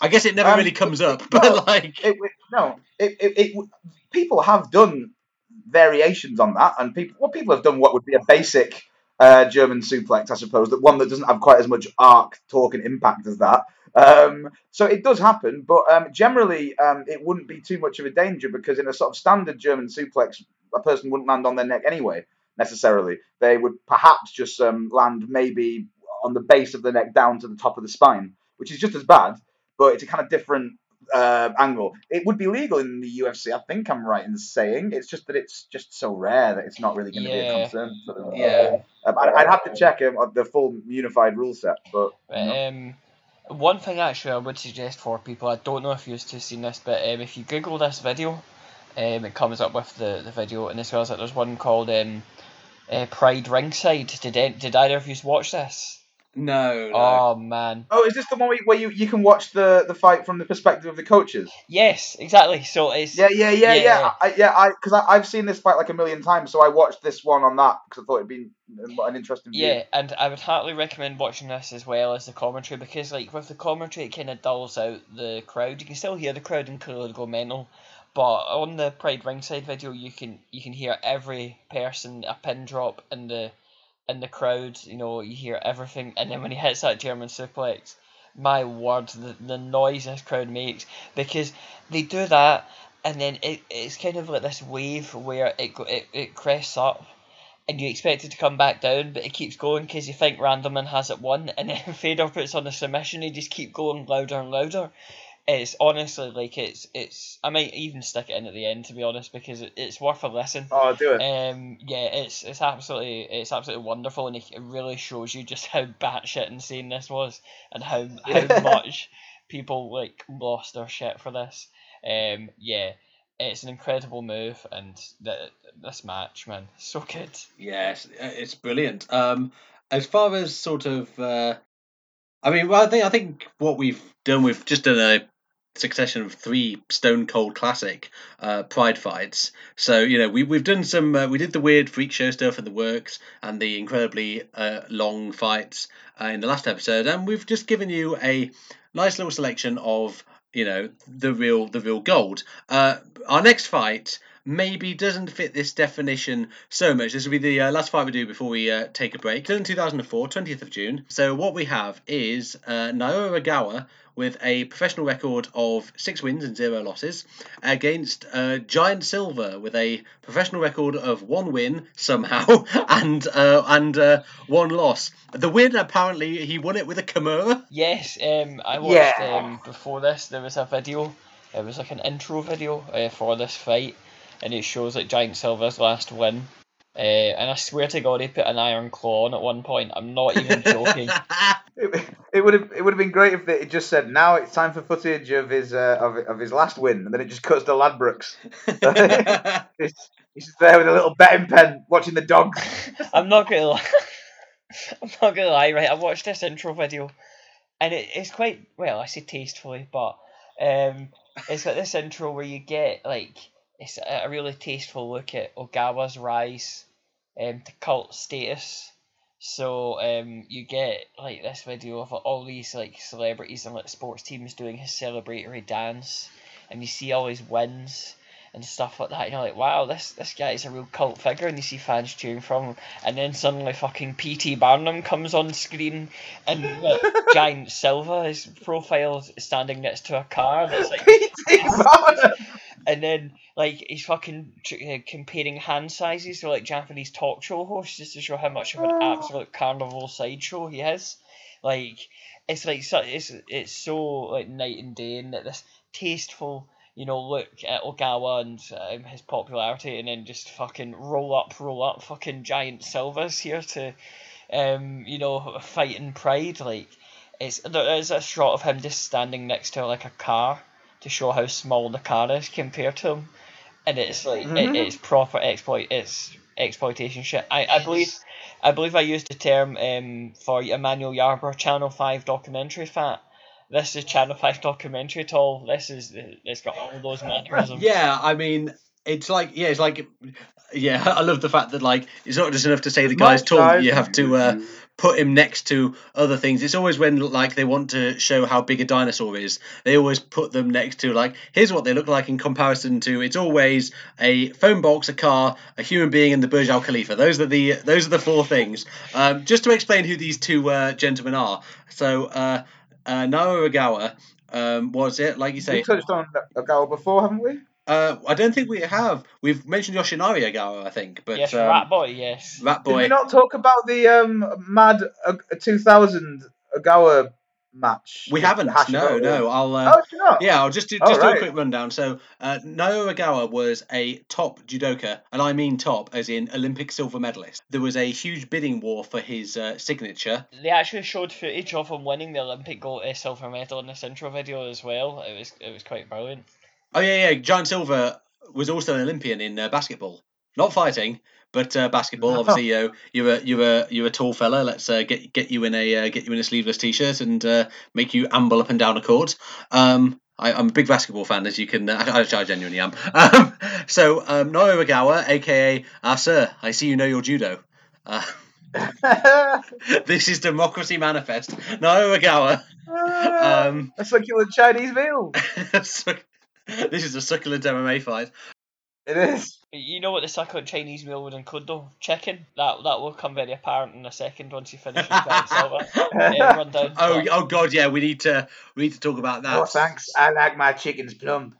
I guess it never Um, really comes up, no, but like, it, it- no, it, it, it, people have done variations on that, and people, well, people have done what would be a basic uh, German suplex, I suppose, that one that doesn't have quite as much arc, torque, and impact as that. Um, so it does happen, but um, generally um, it wouldn't be too much of a danger because in a sort of standard German suplex, a person wouldn't land on their neck anyway necessarily. They would perhaps just um, land maybe on the base of the neck down to the top of the spine, which is just as bad, but it's a kind of different uh, angle. It would be legal in the UFC. I think I'm right in saying it's just that it's just so rare that it's not really going to be a concern. For them. yeah, Um, I'd, I'd have to check um, the full unified rule set, but you know. Um, one thing actually I would suggest for people, I don't know if you've seen this, but um, if you Google this video, um, it comes up with the, the video, and as well as that, there's one called um, uh, Pride Ringside. Did did either of you watch this? No, no. Oh man, Oh, is this the one where you, you, you can watch the, the fight from the perspective of the coaches? yes, exactly. So it's Yeah, yeah, yeah, Yeah. yeah. I, yeah, I because I, I've seen this fight like a million times, so I watched this one on that because I thought it'd be an interesting view. Yeah, and I would heartily recommend watching this as well as the commentary because, like, with the commentary, it kind of dulls out the crowd. You can still hear the crowd and clearly go mental, but on the Pride Ringside video, you can you can hear every person a pin drop in the in the crowd. You know, you hear everything, and then when he hits that German suplex, my word, the the noise this crowd makes because they do that, and then it, it's kind of like this wave where it it, it crests up and you expect it to come back down, but it keeps going because you think Randleman has it won, and then Fedor puts on a submission, he just keep going louder and louder. It's honestly like it's it's. I might even stick it in at the end to be honest because it, it's worth a listen. Oh, do it. Um, yeah, it's it's absolutely it's absolutely wonderful, and it really shows you just how batshit insane this was, and how how much people like lost their shit for this. Um, yeah, it's an incredible move, and th- this match, man, so good. Yes, uh, it's brilliant. Um, as far as sort of, uh, I mean, well, I think I think what we've done, we've just done a succession of three Stone Cold Classic uh, Pride fights. So you know, we we've done some, uh, we did the weird freak show stuff in the works and the incredibly uh, long fights uh, in the last episode, and we've just given you a nice little selection of you know the real the real gold. Uh, our next fight maybe doesn't fit this definition so much. This will be the uh, last fight we do before we uh, take a break. Still in 2004, 20th of June. So what we have is uh, Naoya Ogawa with a professional record of six wins and zero losses against uh, Giant Silva with a professional record of one win somehow and uh, and uh, one loss. The win apparently he won it with a Kimura. Yes, um, I watched Yeah. um, before this. There was a video it was like an intro video uh, for this fight, and it shows like Giant Silva's last win. Uh, and I swear to God, he put an iron claw on at one point. I'm not even joking. It, it would have it would have been great if it just said now it's time for footage of his uh, of, of his last win, and then it just cuts to Ladbrokes. he's, he's there with a little betting pen, watching the dogs. I'm not gonna lie. I'm not gonna lie, right? I watched this intro video, and it, it's quite well. I say tastefully, but um, it's got this intro where you get like it's a really tasteful look at Ogawa's rise um, to cult status. So um, you get like this video of all these like celebrities and like sports teams doing his celebratory dance, and you see all his wins and stuff like that. And you're like, wow, this this guy is a real cult figure, and you see fans cheering from him. And then suddenly, fucking P.T. Barnum comes on screen, and like, Giant Silva, his profile standing next to a car that's like P.T. Barnum. And then like he's fucking tr- uh, comparing hand sizes to like Japanese talk show hosts just to show how much of an absolute carnival sideshow he is. Like it's like so it's it's so like night and day, and that this tasteful you know look at Ogawa and um, his popularity, and then just fucking roll up, roll up, fucking giant Silva's here to um you know fight in pride like. It's there is a shot of him just standing next to like a car to show how small the car is compared to him, and it's like Mhm. it, it's proper exploit. It's exploitation shit. I, I believe I believe I used the term um for Emmanuel Yarbrough Channel Five documentary fat. This is Channel Five documentary at all. This is it's got all those mannerisms. yeah, I mean, it's like yeah, it's like yeah. I love the fact that like it's not just enough to say the guy's tall. You have to uh, put him next to other things. It's always when like they want to show how big a dinosaur is. They always put them next to like here's what they look like in comparison to. It's always a phone box, a car, a human being, and the Burj Al Khalifa. Those are the those are the four things. Um, just to explain who these two uh, gentlemen are. So uh, uh, Naoya Ogawa. Um, was it like you say? We touched on Ogawa before, haven't we? Uh, I don't think we have. We've mentioned Yoshinari Ogawa, I think, but yes, um, Rat Boy. Yes. Rat Boy. Did we not talk about the um, Mad uh, 2000 Ogawa match? We haven't. No, no. I'll. Uh, Oh, did not? Yeah, I'll just do Oh, just do a quick rundown. So, uh, Naoya Ogawa was a top judoka, and I mean top, as in Olympic silver medalist. There was a huge bidding war for his uh, signature. They actually showed footage of him winning the Olympic gold uh, silver medal in this intro video as well. It was it was quite brilliant. Oh yeah, yeah. Giant Silva was also an Olympian in uh, basketball, not fighting, but uh, basketball. Obviously, you know, you're a you're a you're a tall fella. Let's uh, get get you in a uh, get you in a sleeveless t-shirt and uh, make you amble up and down a court. Um, I, I'm a big basketball fan, as you can. Uh, I, I genuinely am. Um, so um, Naoya Ogawa, aka Ah Sir, I see you know your judo. This is Democracy Manifest. Naoya Ogawa. Um, a succulent Chinese meal. this is a succulent MMA fight. It is. You know what the succulent Chinese meal would include though? Chicken. That that will come very apparent in a second once you finish with Giant Silva. Uh, rundown. Oh, but- oh God, yeah, we need to we need to talk about that. Oh, thanks. I like my chickens plump.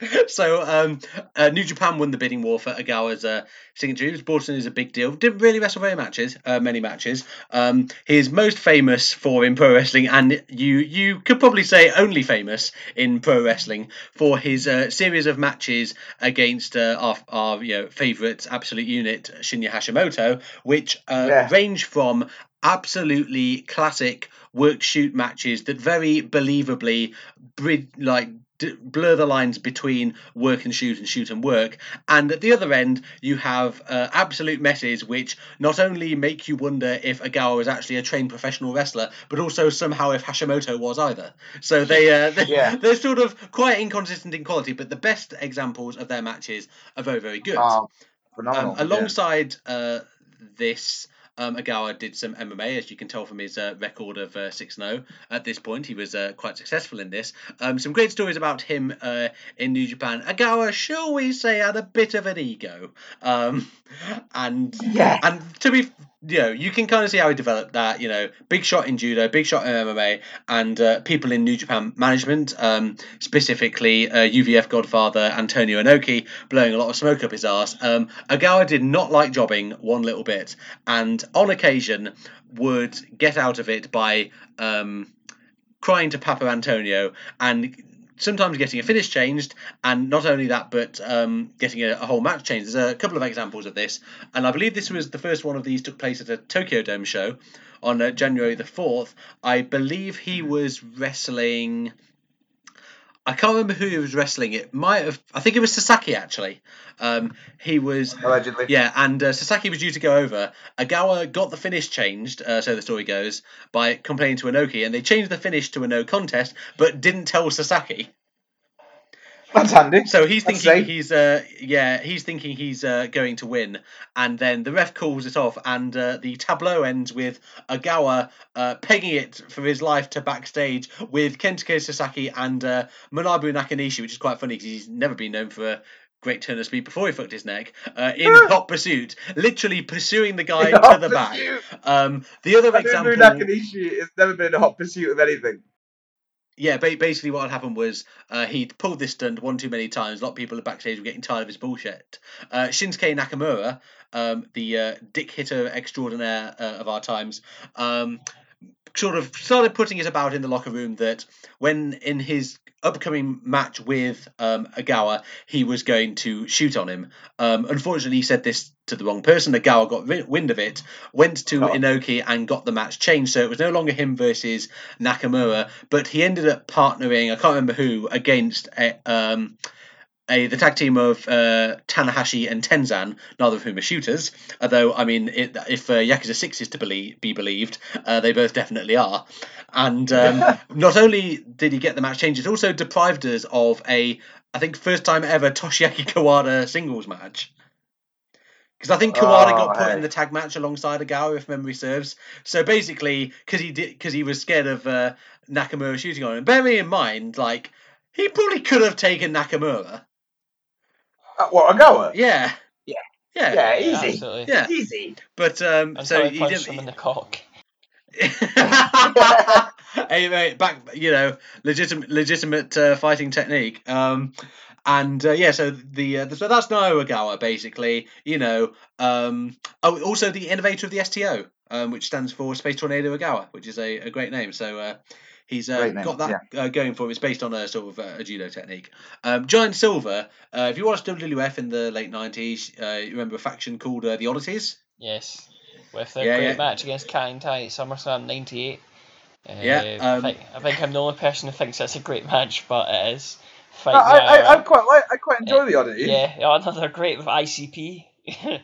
so, um, uh, New Japan won the bidding war for Ogawa's uh, signature. He was brought in as a big deal. Didn't really wrestle very matches, uh, many matches. Um, is most famous for in pro wrestling, and you you could probably say only famous in pro wrestling for his uh, series of matches against uh, our our you know favourite absolute unit Shinya Hashimoto, which uh, Yeah. range from absolutely classic work shoot matches that very believably like d- blur the lines between work and shoot and shoot and work and at the other end you have uh, absolute messes which not only make you wonder if Ogawa was actually a trained professional wrestler but also somehow if Hashimoto was either so they, uh, they Yeah. they're sort of quite inconsistent in quality but the best examples of their matches are very very good phenomenal. um, alongside uh, this, um, Ogawa did some MMA, as you can tell from his uh, record of uh, 6 0. At this point, he was uh, quite successful in this. Um, some great stories about him uh, in New Japan. Ogawa, shall we say, had a bit of an ego. Um, and Yeah. and to be, you know, you can kind of see how he developed that. You know, big shot in judo, big shot in MMA, and uh, people in New Japan management, um, specifically uh, UVF Godfather Antonio Inoki, blowing a lot of smoke up his ass. Um, Ogawa did not like jobbing one little bit, and on occasion would get out of it by um, crying to Papa Antonio and sometimes getting a finish changed, and not only that, but um, getting a, a whole match changed. There's a couple of examples of this, and I believe this was the first one of these took place at a Tokyo Dome show on uh, January the fourth. I believe he was wrestling. I can't remember who he was wrestling. It might have. I think it was Sasaki actually. Um, he was Allegedly. yeah, and uh, Sasaki was due to go over. Ogawa got the finish changed, uh, so the story goes, by complaining to Inoki, and they changed the finish to a no contest, but didn't tell Sasaki. That's handy. So he's That's thinking safe. he's uh yeah he's thinking he's uh, going to win, and then the ref calls it off, and uh, the tableau ends with Ogawa uh, pegging it for his life to backstage with Kensuke Sasaki and uh, Manabu Nakanishi, which is quite funny because he's never been known for a great turn of speed before he fucked his neck uh, in hot pursuit, literally pursuing the guy In to the back. Um, the other Manabu example. Nakanishi has never been in a hot pursuit of anything. Yeah, basically what happened was uh, he'd pulled this stunt one too many times. A lot of people at backstage were getting tired of his bullshit. Uh, Shinsuke Nakamura, um, the uh, dick hitter extraordinaire uh, of our times, um, sort of started putting it about in the locker room that when in his upcoming match with um, Ogawa, he was going to shoot on him. Um, unfortunately, he said this to the wrong person. Ogawa got ri- wind of it, went to Oh. Inoki and got the match changed. So it was no longer him versus Nakamura, but he ended up partnering, I can't remember who, against a, um, a, the tag team of uh, Tanahashi and Tenzan, neither of whom are shooters. Although, I mean, it, if uh, Yakuza 6 is to believe, be believed, uh, they both definitely are. And um, not only did he get the match changed, it also deprived us of a, I think, first time ever Toshiaki Kawada singles match. Because I think Kawada Oh, got put in the tag match alongside Ogawa, if memory serves. So basically, because he did, because he was scared of uh, Nakamura shooting on him. Bear me in mind, like he probably could have taken Nakamura. Uh, what, Ogawa? Yeah. Yeah. Yeah. Yeah, Yeah, easy. absolutely. Yeah. Easy. But um, Until so he he punched him in the cock. hey mate, back you know legitimate legitimate uh, fighting technique. Um, and uh, yeah, so the, uh, the so that's Naoya Ogawa basically. You know, um, oh, also the innovator of the STO, um, which stands for Space Tornado Ogawa, which is a, a great name. So. Uh, He's uh, got that uh, going for him. It's based on a sort of uh, a judo technique. Um, Giant Silva. Uh, if you watched WWF in the late nineties, uh, you remember a faction called uh, the Oddities. Yes. With their Yeah, great yeah. match against Kaientai at SummerSlam 98. Uh, Yeah, um, I, think, I think I'm the only person who thinks that's a great match, but it is. I, Fight I, I, I quite like. I quite enjoy the Oddities. Yeah, oh, another great with ICP.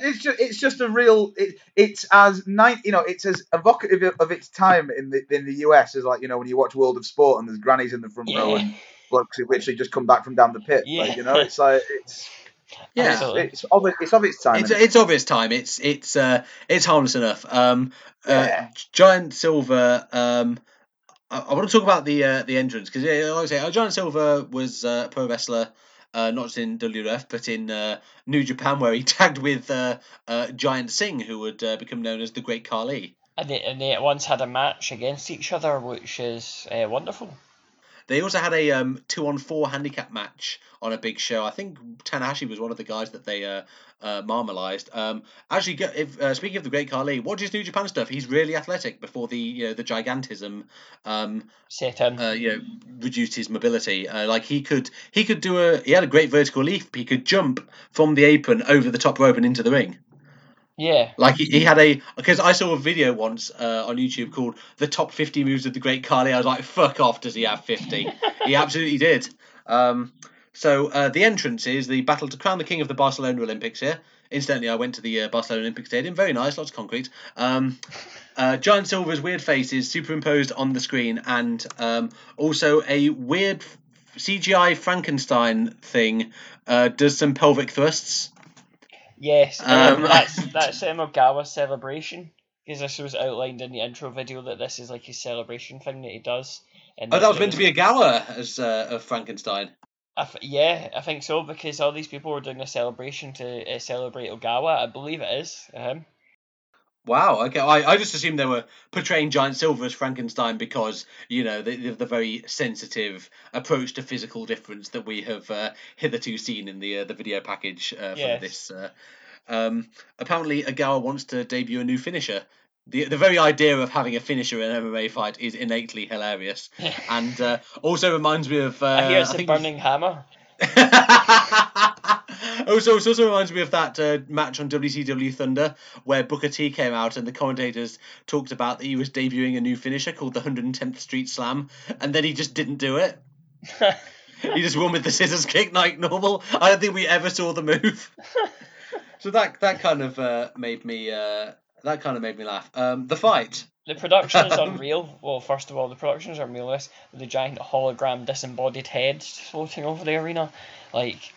It's just, it's just a real. It, it's as nine, you know, it's as evocative of- of its time in the in the US as like you know when you watch World of Sport and there's grannies in the front row and blokes who literally just come back from down the pit. Like, Yeah. you know, it's like it's Yeah. Absolutely. it's of, it's of its time. It's innit? it's of its time. It's it's uh it's harmless enough. Um, Yeah. uh, Giant Silva. Um, I, I want to talk about the uh, the entrance because yeah, like I say, uh, Giant Silva was uh, a pro wrestler. Uh, not just in WWF, but in uh, New Japan, where he tagged with uh, uh, Giant Singh, who would uh, become known as the Great Khali. And they, and they once had a match against each other, which is uh, wonderful. They also had a um, two on four handicap match on a big show. I think Tanahashi was one of the guys that they uh, uh, marmalized. Um, actually, if, uh, speaking of the Great Khali, watch his New Japan stuff. He's really athletic before the you know the gigantism um, Set in. uh, you know reduced his mobility. Uh, like he could he could do a he had a great vertical leap. He could jump from the apron over the top rope and into the ring. Yeah. Like he, he had a because I saw a video once uh, on YouTube called "The Top 50 Moves of the Great Khali." I was like, "Fuck off!" Does he have 50? he absolutely did. Um, so uh, the entrance is the battle to crown the king of the Barcelona Olympics here. Incidentally, I went to the uh, Barcelona Olympic Stadium. Very nice, lots of concrete. Um, uh, Giant Silva's weird face is superimposed on the screen, and um, also a weird CGI Frankenstein thing uh, does some pelvic thrusts. Yes. Um, Um, that's that's um, Ogawa's celebration. Because this was outlined in the intro video that this is like his celebration thing that he does. And Oh, that was meant to be a gala as uh, of Frankenstein. I f- yeah, I think so because all these people were doing a celebration to uh, celebrate Ogawa. I believe it is him. Wow. Okay. I, I just assumed they were portraying Giant Silva as Frankenstein because you know the the, the very sensitive approach to physical difference that we have uh, hitherto seen in the uh, the video package uh, for Yes. this. Uh, um, apparently, Ogawa wants to debut a new finisher. the the very idea of having a finisher in an MMA fight is innately hilarious, and uh, also reminds me of. Uh, I hear it's I a burning hammer. also, it also reminds me of that uh, match on WCW Thunder where Booker T came out and the commentators talked about that he was debuting a new finisher called the 110th Street Slam, and then he just didn't do it. he just won with the scissors kick like normal. I don't think we ever saw the move. so that that kind of uh, made me uh, that kind of made me laugh. Um, the fight. The production is unreal. Well, first of all, the production is unreal. This the giant hologram disembodied head floating over the arena, like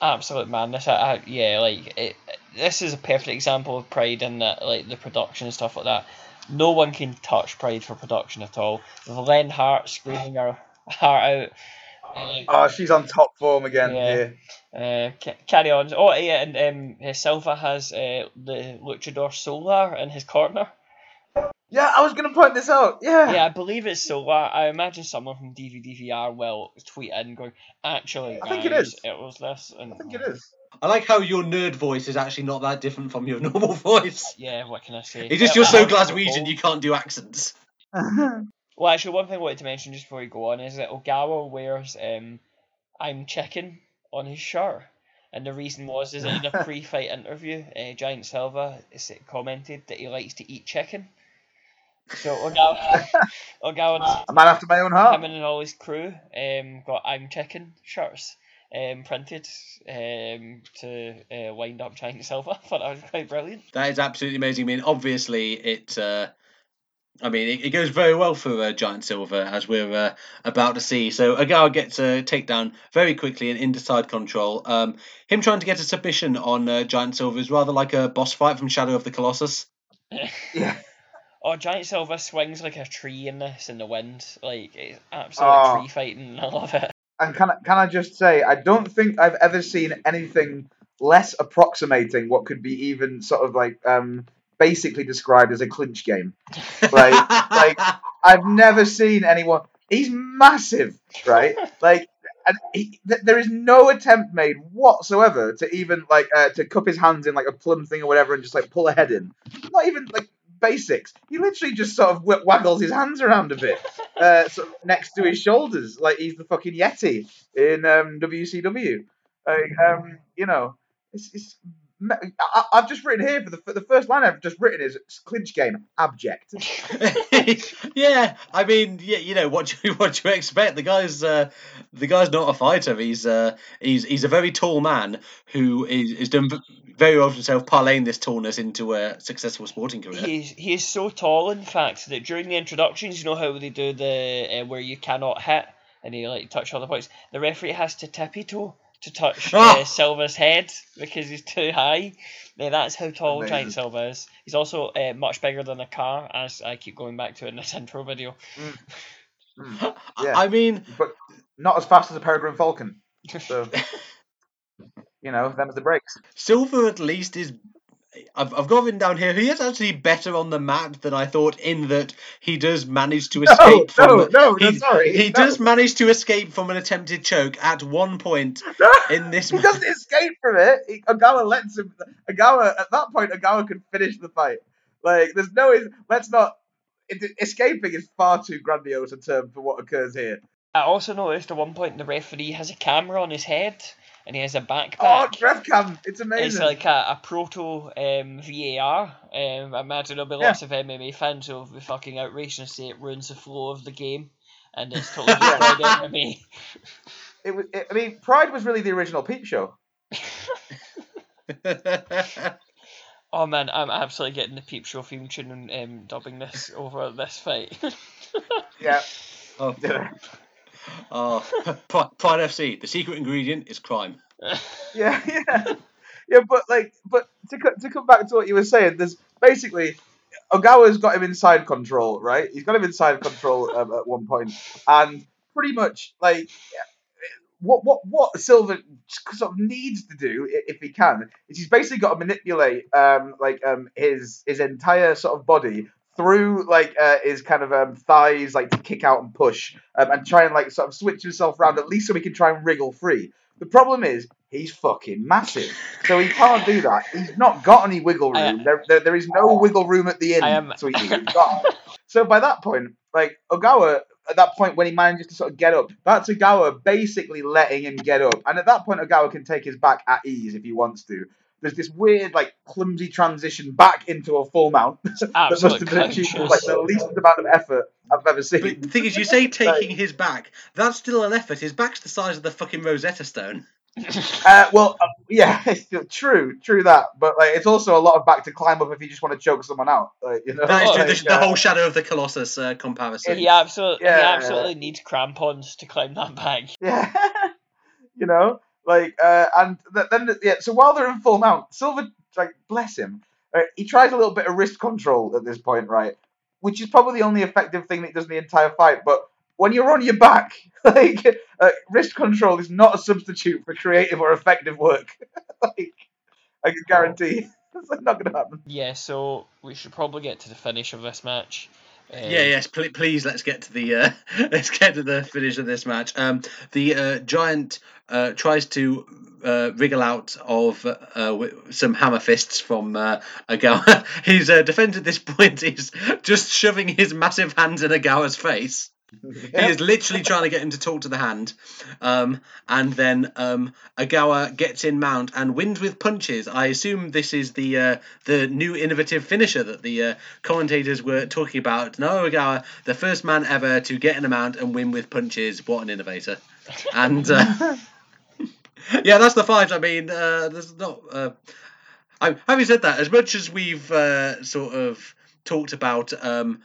absolute madness. I, I, yeah, like it, this is a perfect example of Pride and that, like the production and stuff like that. No one can touch Pride for production at all. With Lenne Hardt screaming her heart out. uh, Oh, she's on top form again Yeah. here. Uh, ca- carry on. Oh yeah, and um, uh, Silva has uh, the Luchador Solar in his corner. Yeah, I was gonna point this out. Yeah. Yeah, I believe it's Solar. I imagine someone from DVDVR will tweet in going, actually, I think it guys, is. It was this. And, I think it is. I like how your nerd voice is actually not that different from your normal voice. Yeah, what can I say? It's just you're so Glaswegian you can't do accents. Well, actually, one thing I wanted to mention just before we go on is that Ogawa wears um, "I'm chicken" on his shirt, and the reason was is that in a pre-fight interview, uh, Giant Silva commented that he likes to eat chicken. So Ogawa, Ogawa, A man after my own heart. him and all his crew um, got "I'm chicken" shirts um, printed um, to uh, wind up Giant Silva. I thought that was quite brilliant. That is absolutely amazing. I mean, obviously, it. Uh, I mean, it, it goes very well for uh, Giant Silva as we're uh, about to see. So Ogawa gets a takedown very quickly and into side control. Um, him trying to get a submission on uh, Giant Silva is rather like a boss fight from Shadow of the Colossus. Yeah. Oh, Giant Silva swings like a tree in this in the wind. Like, it's absolute Oh. tree fighting. I love it. And can I, can I just say, I don't think I've ever seen anything less approximating what could be even sort of like um, basically described as a clinch game. Like, like- I've never seen anyone. He's massive, right? Like, and he, th- there is no attempt made whatsoever to even like uh, to cup his hands in like a plum thing or whatever and just like pull a head in. Not even like basics. He literally just sort of wh- waggles his hands around a bit, uh, sort of next to his shoulders, like he's the fucking yeti in um, WCW. Like, um, you know, it's, it's me- I, I- I've just written here for the for the first line I've just written is clinch game abject. yeah, I mean, yeah, you know what do you what do you expect? The guy's uh, the guy's not a fighter. He's uh, he's he's a very tall man who is, is done v- very often for himself, parlaying this tallness into a successful sporting career. He's he is so tall, in fact, that during the introductions, you know how they do the uh, where you cannot hit and you like touch other points. The referee has to tippy toe to touch Ah! uh, Silva's head because he's too high. Yeah, that's how tall Amazing. Giant Silva is. He's also uh, much bigger than a car, as I keep going back to in this intro video. Mm. I- yeah. I mean, but not as fast as a peregrine falcon. So, you know, them's the breaks. Silva at least is. I've, I've got him down here. He is actually better on the mat than I thought. In that he does manage to No, escape from. no, no, no, he, sorry. he no. does manage to escape from an attempted choke at one point No, in this. he match. doesn't escape from it. He, Ogawa lets him. Ogawa at that point, Ogawa could finish the fight. Like, there's no. Let's not. It, escaping is far too grandiose a term for what occurs here. I also noticed at one point the referee has a camera on his head and he has a backpack. Oh, backpack. DrevCam, it's amazing. It's like a, a proto um, VAR. Um, I imagine there'll be Yeah. lots of MMA fans who'll be fucking outraged and say it ruins the flow of the game, and it's totally destroyed MMA. it was. It, I mean, Pride was really the original Peep Show. Oh man, I'm absolutely getting the peep show theme tune and um, dubbing this over this fight. Yeah. oh, oh. Pride, Pride FC. The secret ingredient is crime. Yeah, yeah, yeah. But like, but to co- to come back to what you were saying, there's basically Ogawa's got him inside control, right? He's got him inside control um, at one point, and pretty much like what what what Silva sort of needs to do if he can is he's basically got to manipulate um like um his his entire sort of body through like uh, his kind of um, thighs like to kick out and push um, and try and like sort of switch himself around at least so he can try and wriggle free The problem is he's fucking massive, so he can't do that. He's not got any wiggle I- room. There, there, there is no wiggle room at the end. I am- So, he's got, so by that point, like Ogawa, at that point when he manages to sort of get up, that's Ogawa basically letting him get up, and at that point Ogawa can take his back at ease if he wants to. There's this weird, like, clumsy transition back into a full mount that must have been achieved with like the least amount of effort I've ever seen. But the thing is, you say taking his back. That's still an effort. His back's the size of the fucking Rosetta Stone. Uh, well, uh, yeah, it's still true, true that, but like it's also a lot of back to climb up if you just want to choke someone out. Like, you know, That is true. like, The, the uh, whole Shadow of the Colossus uh, comparison. he absolutely, he Yeah. absolutely needs crampons to climb that back. yeah, you know, like, uh, and th- then yeah. So while they're in full mount, Silva, like, bless him, uh, he tries a little bit of wrist control at this point, right? Which is probably the only effective thing that he does in the entire fight, but. When you're on your back, like uh, wrist control is not a substitute for creative or effective work. like, I can guarantee, it's not going to happen. Yeah, so we should probably get to the finish of this match. Um, Yeah, yes. Pl- please, let's get to the uh, let's get to the finish of this match. Um, the uh, giant uh, tries to uh, wriggle out of uh, some hammer fists from uh, Ogawa. His uh, defense at this point is just shoving his massive hands in Ogawa's face. He is literally trying to get him to talk to the hand. Um, and then um, Ogawa gets in mount and wins with punches. I assume this is the uh, the new innovative finisher that the uh, commentators were talking about. No, Ogawa, the first man ever to get in a mount and win with punches. What an innovator! And uh, yeah, that's the fight. I mean, uh, there's not. Uh, I, having said that, as much as we've uh, sort of talked about. Um,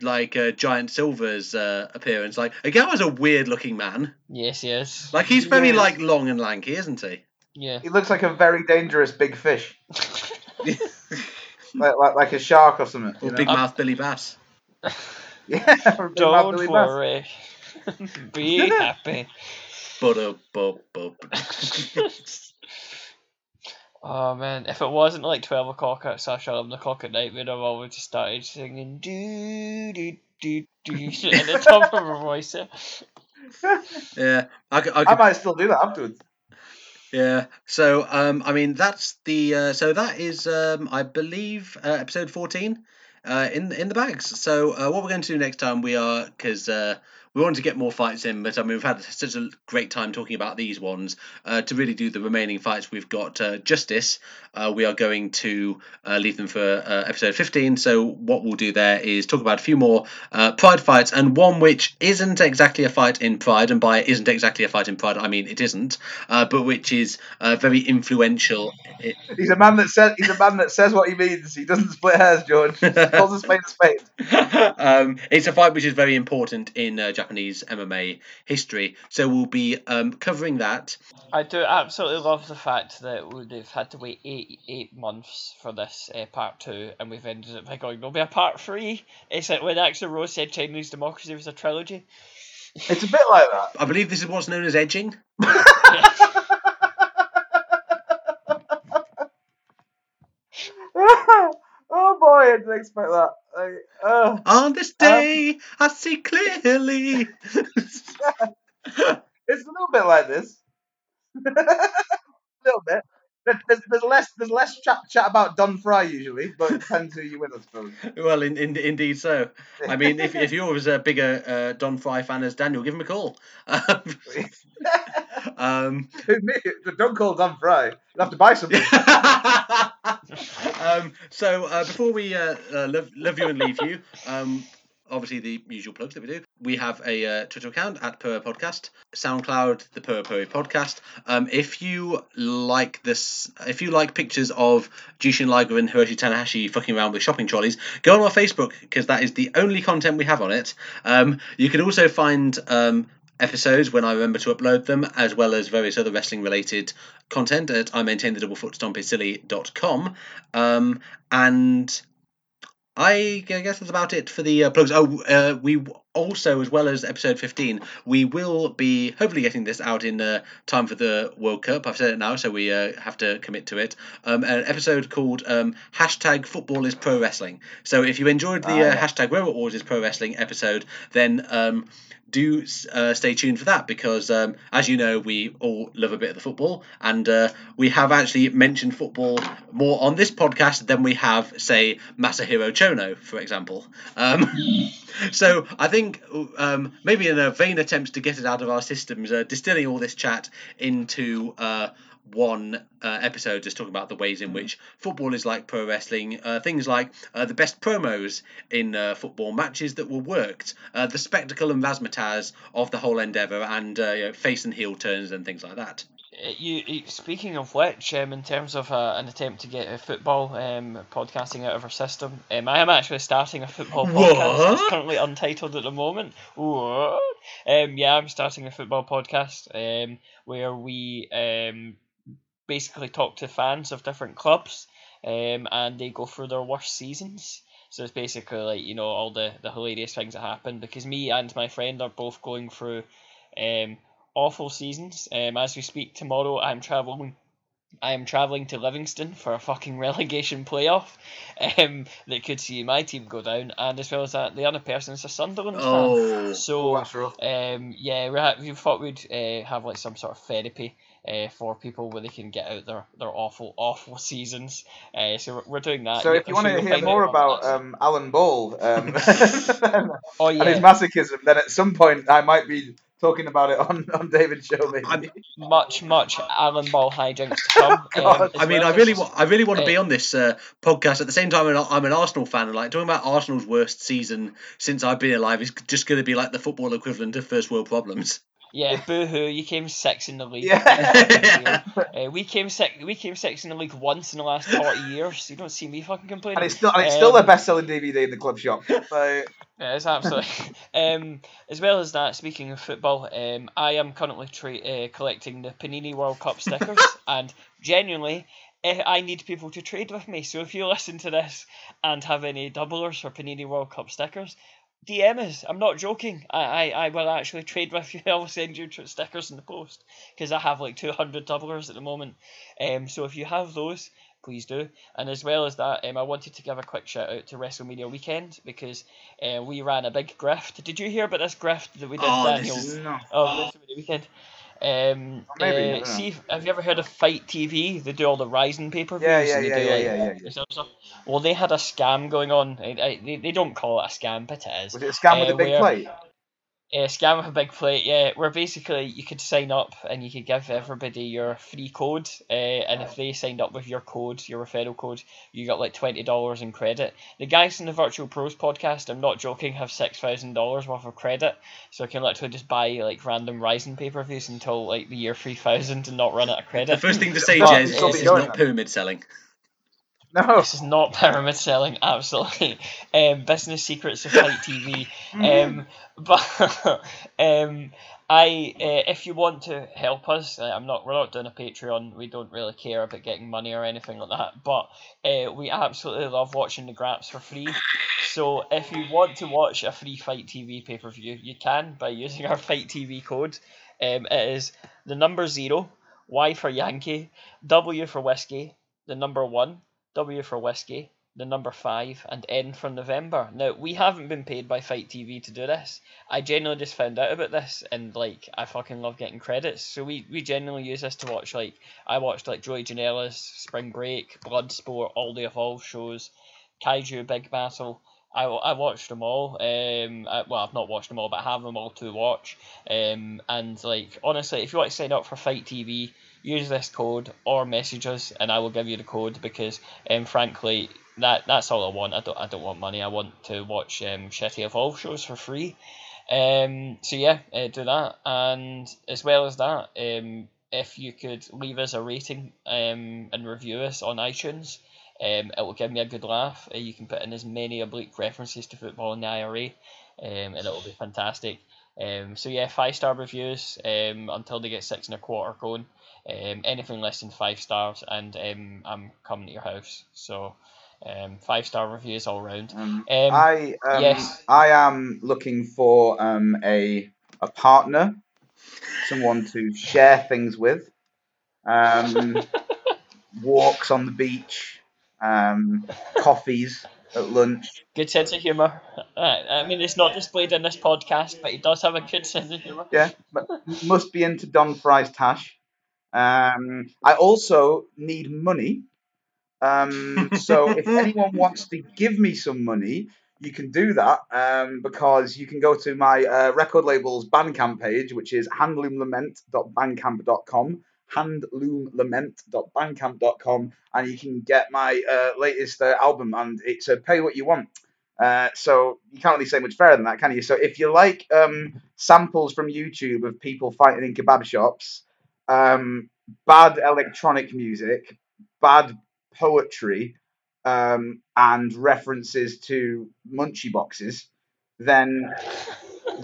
like uh, Giant Silva's uh, appearance, like Ogawa's a weird looking man. Yes, yes. Like he's very Yeah. like long and lanky, isn't he? Yeah. He looks like a very dangerous big fish, like like, like a shark or something. Or you know? big mouth Billy Bass. yeah, or big mouth Don't Billy Bass. worry. Be happy. But but but. Oh man, if it wasn't like twelve o'clock at slash eleven o'clock at night, we'd have always just started singing do do do do at the top of our voice. Yeah, I, could- I, I might still do that afterwards. yeah. So um, I mean that's the uh, so that is um, I believe uh, episode fourteen. Uh, in in the bags. So uh, what we're going to do next time we are because uh, we wanted to get more fights in, but I mean we've had such a great time talking about these ones. Uh, to really do the remaining fights, we've got uh, Justice. Uh, we are going to uh, leave them for uh, episode fifteen. So what we'll do there is talk about a few more uh, Pride fights, and one which isn't exactly a fight in Pride, and by isn't exactly a fight in Pride, I mean it isn't, uh, but which is uh, very influential. It, He's a man that says he's a man that says what he means. He doesn't split hairs, George. He calls a spade a spade. um, it's a fight which is very important in uh, Japanese MMA history. So we'll be um, covering that. I do absolutely love the fact that we've had to wait eight eight months for this uh, part two, and we've ended up by going there'll be a part three. It's like when Axl Rose said Chinese democracy was a trilogy. It's a bit like that. I believe this is what's known as edging. didn't expect that. Like, uh, On this day, I see clearly. it's a little bit like this. a little bit. There's, there's less there's less chat chat about Don Frye usually, but it depends who you win, I suppose. well, in, in, indeed so. I mean, if, if you're as a bigger uh, Don Frye fan as Daniel, give him a call. um, Me? Don't call Don Frye. You'll have to buy something. um, so uh, before we uh, uh, love, love you and leave you, um, obviously the usual plugs that we do. We have a uh, Twitter account at Per Podcast, SoundCloud, the Per Per Podcast. Um, if you like this, if you like pictures of Jushin Liger and Hiroshi Tanahashi fucking around with shopping trolleys, go on our Facebook because that is the only content we have on it. Um, you can also find um, episodes when I remember to upload them, as well as various other wrestling related content at I maintain the double foot stomp is silly.com. Um, and I guess that's about it for the uh, plugs. Oh, uh, we also, as well as episode 15, we will be hopefully getting this out in uh, time for the World Cup. I've said it now, so we uh, have to commit to it. Um, an episode called um, hashtag football is pro wrestling. So if you enjoyed the Ah, uh, yeah. hashtag Robot Wars is pro wrestling episode, then um, do uh, stay tuned for that because, um, as you know, we all love a bit of the football, and uh, we have actually mentioned football more on this podcast than we have, say, Masahiro Chono, for example. Um, so I think um, maybe in a vain attempt to get it out of our systems, uh, distilling all this chat into uh, one uh, episode just talking about the ways in which football is like pro wrestling. Uh, things like uh, the best promos in uh, football, matches that were worked, uh, the spectacle and razzmatazz of the whole endeavour, and uh, you know, face and heel turns and things like that. You, you speaking of which, um, in terms of uh, an attempt to get a football um, podcasting out of our system, um, I am actually starting a football podcast. It's currently untitled at the moment. What? Um, yeah, I'm starting a football podcast um, where we um, basically talk to fans of different clubs, um, and they go through their worst seasons. So it's basically like you know all the the hilarious things that happen because me and my friend are both going through um awful seasons. Um, as we speak tomorrow, I'm traveling. I am travelling to Livingston for a fucking relegation playoff um, that could see my team go down, and as well as that, the other person is a Sunderland fan. Oh, So that's um, yeah, we, ha- we thought we'd uh, have like some sort of therapy uh, for people where they can get out their, their awful, awful seasons. Uh, so we're, we're doing that. So if you want to hear more about um, Alan Ball um, oh and his masochism, then at some point I might be talking about it on, on David's show, maybe. I'm- much, much Alan Ball hijinks to come. Um, I mean, well I really, just- wa- I really want to be uh, on this uh, podcast. At the same time, I'm an- I'm an Arsenal fan, and like talking about Arsenal's worst season since I've been alive is just going to be like the football equivalent of first world problems. Yeah, boo hoo! You came six in the league. Yeah. uh, we came six. We came six in the league once in the last forty years. You don't see me fucking complaining. and it's still and it's still Um, their best selling DVD in the club shop. So Yeah, it's absolutely. um, as well as that, speaking of football, um, I am currently tra- uh, collecting the Panini World Cup stickers, and genuinely, eh, I need people to trade with me. So if you listen to this and have any doublers for Panini World Cup stickers, DM us. I'm not joking. I, I, I will actually trade with you. I'll send you stickers in the post because I have like 200 doublers at the moment. Um, so if you have those, please do. And as well as that, um, I wanted to give a quick shout out to WrestleMania weekend because uh, we ran a big grift. Did you hear about this grift that we did, Oh, this Daniel? is- no. Oh, WrestleMania weekend. Um, Maybe, uh, see, if- have you ever heard of FITE TV? They do all the Rising pay per views. Yeah, yeah, yeah, do, yeah, like, yeah, yeah. this. Well, they had a scam going on. I, I, they, they don't call it a scam, but it is Was it a scam with Uh, a big where- plate? Uh, scam with a big plate, yeah, where basically you could sign up and you could give everybody your free code, uh, and if they signed up with your code, your referral code, you got like twenty dollars in credit. The guys in the Virtual Pros podcast, I'm not joking, have six thousand dollars worth of credit, so I can literally just buy like random Rising pay per views until like the year three thousand and not run out of credit. The first thing to say, Jez, is is not pyramid selling. No. This is not pyramid selling, absolutely. Um, business secrets of FITE TV. Um, but um, I, uh, if you want to help us, uh, I'm not. We're not doing a Patreon. We don't really care about getting money or anything like that. But uh, we absolutely love watching the Graps for free. So if you want to watch a free FITE TV pay per view, you can by using our FITE TV code. Um, it is the number zero, Y for Yankee, W for whiskey, the number one, W for whiskey, the number five, and N for November. Now we haven't been paid by FITE TV to do this. I genuinely just found out about this, and like I fucking love getting credits. So we we genuinely use this to watch like I watched like Joey Janela's Spring Break, Bloodsport, all the Evolve shows, Kaiju Big Battel. I, I watched them all. Um, I, well, I've not watched them all, but I have them all to watch. Um, and like honestly, if you want to sign up for FITE TV, use this code or message us, and I will give you the code because, um, frankly, that that's all I want. I don't I don't want money. I want to watch um shitty Evolve shows for free. Um, so yeah, uh, do that, and as well as that, um, if you could leave us a rating um and review us on iTunes. Um, it will give me a good laugh. Uh, you can put in as many oblique references to football in the IRA, um, and it will be fantastic. Um, so yeah, five star reviews um, until they get six and a quarter going. Um, anything less than five stars, and um, I'm coming to your house. So um, five star reviews all round. Um, Um, I um, yes. I am looking for um, a a partner, someone to share things with, um, walks on the beach, um, coffees, at lunch. Good sense of humour. I mean, it's not displayed in this podcast, but he does have a good sense of humour. Yeah, but must be into Don Frye's tash. Um, I also need money. Um, so if anyone wants to give me some money, you can do that um, because you can go to my uh, record label's Bandcamp page, which is handloomlament.bandcamp.com, handloomlament.bandcamp.com, and you can get my uh, latest uh, album, and it's a pay what you want. Uh, so you can't really say much fairer than that, can you? So if you like um, samples from YouTube of people fighting in kebab shops, um, bad electronic music, bad poetry, um, and references to munchie boxes, then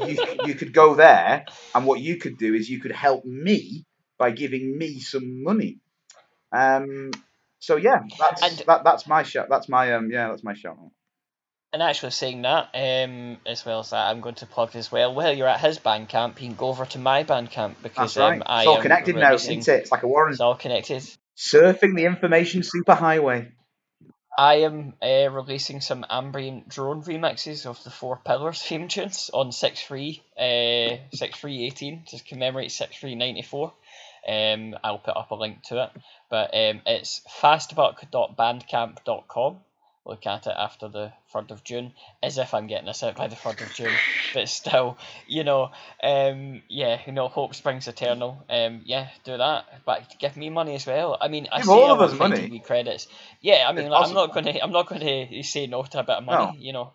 you, you could go there, and what you could do is you could help me by giving me some money. Um, so yeah, that's And- that, that's my shout. That's my um yeah, that's my shout. And actually saying that, um, as well as that, I'm going to plug as well. While you're at his Bandcamp, you can go over to my Bandcamp because That's right. um, I it's all connected now, isn't it? It's like a Warren It's all connected. surfing the information superhighway. I am uh, releasing some ambient drone remixes of the Four Pillars theme tunes on 6.3, uh, 6.3.18 to commemorate 6.3.94. Um, I'll put up a link to it. But um, it's fastbuck.bandcamp.com. Look at it after the 3rd of June, as if I'm getting this out by the 3rd of June. But still, you know, um, yeah, you know, hope springs eternal. Um, yeah, do that. But give me money as well. I mean, I give say all of us money. credits, yeah, I mean, like, I'm not going to, I'm not going to say no to a bit of money, No. you know.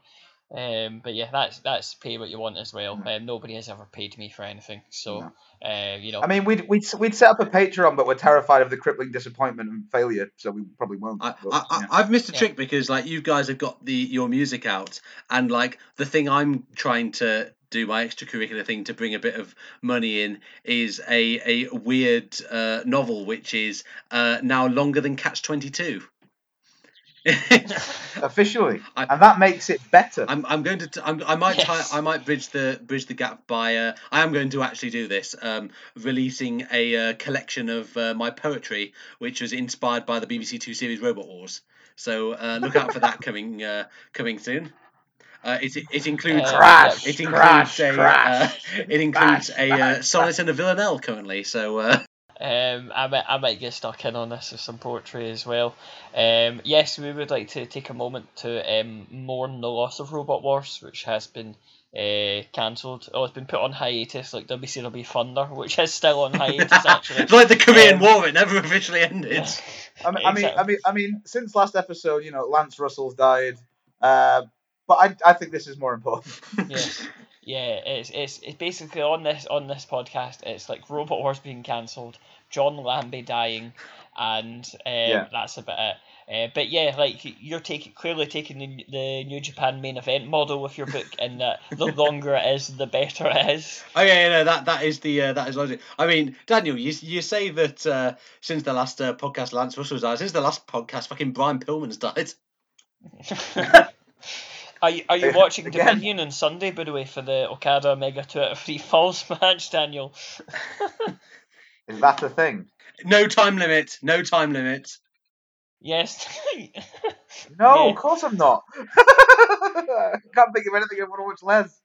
Um, but yeah, that's that's pay what you want as well. Mm. Um, nobody has ever paid me for anything, so No. uh, you know. I mean, we'd, we'd we'd set up a Patreon, but we're terrified of the crippling disappointment and failure, so we probably won't. I, but, I, I, yeah. I've missed a Yeah. trick because like you guys have got the your music out and like the thing I'm trying to do my extracurricular thing to bring a bit of money in is a a weird uh, novel which is uh, now longer than Catch Twenty Two. Officially, I- and that makes it better. I'm, I'm going to t- I'm, I might Yes. try I might bridge the bridge the gap by uh, I am going to actually do this um, releasing a uh, collection of uh, my poetry which was inspired by the BBC Two series Robot Wars so uh, look out for that coming uh, coming soon uh, it, it includes Uh, crash, it includes crash, a crash. Uh, it includes Crash, a uh, sonnet and a villanelle currently so uh, Um, I might, I might get stuck in on this with some poetry as well. Um, yes, we would like to take a moment to um, mourn the loss of Robot Wars, which has been uh, cancelled. Oh, it's been put on hiatus, like WCW Thunder, which is still on hiatus actually. it's like the Korean Um, War it never officially ended I mean, I mean, I mean, I mean, since last episode, you know, Lance Russell's died, uh, but I, I think this is more important. yeah, yeah. It's, it's it's basically on this on this podcast. It's like Robot Wars being cancelled, John Lambie dying, and um, Yeah. that's about it. Uh, but yeah, like you're taking clearly taking the, the New Japan main event model with your book, and that the longer it is, the better it is. Oh yeah, yeah, no, that that is the uh, that is logic. I mean, Daniel, you you say that uh, since the last uh, podcast Lance Russell's died, since the last podcast fucking Brian Pillman's died. Are you, are you watching again. Dominion on Sunday, by the way, for the Okada Omega 2 out of 3 Falls match, Daniel? Is that a thing? No time limit. No time limit. Yes. No, Yeah. of course I'm not. I can't think of anything I want to watch less.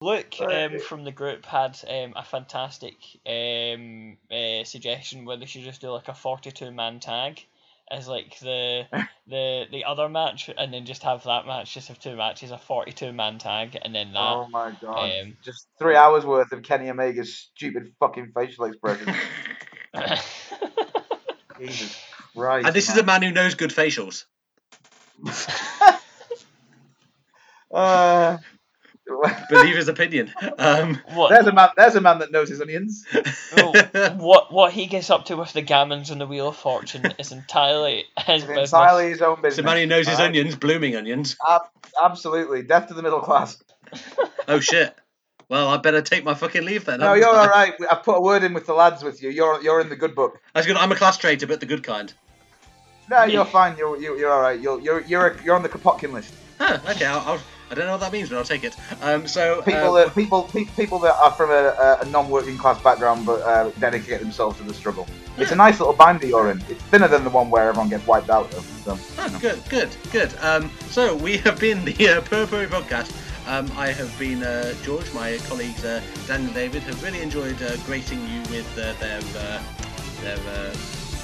Luke um, from the group had um, a fantastic um, uh, suggestion where they should just do like a 42 man tag as like the the the other match and then just have that match just have two matches a 42 man tag and then that. Oh my god! um, Just three hours worth of Kenny Omega's stupid fucking facial expressions. Jesus Christ! and this is a man who knows good facials. Uh, Believe his opinion. Um, what there's a man. There's a man that knows his onions. oh, what what he gets up to with the gammons and the wheel of fortune is entirely his It's business. entirely his own business. it's a man who knows his alright? onions, blooming onions. Ab- absolutely, death to the middle class. Oh shit. Well, I better take my fucking leave then. No, you're I? all right. I've put a word in with the lads with you. You're you're in the good book. That's good. I'm a class traitor, but the good kind. No, you're fine. You're you're, you're all right. You're you're you're you're on the Kropotkin list. Huh, okay, I'll, I'll, I don't know what that means, but I'll take it. Um, so People uh, that people pe- people that are from a, a non-working class background but uh, dedicate themselves to the struggle. It's a nice little binder you're in. It's thinner than the one where everyone gets wiped out of. So, Ah, you know. good, good, good. Um, so we have been the uh, Purple podcast. Um, I have been uh, George. My colleagues uh, Dan and David have really enjoyed uh, grating you with uh, their uh, their uh,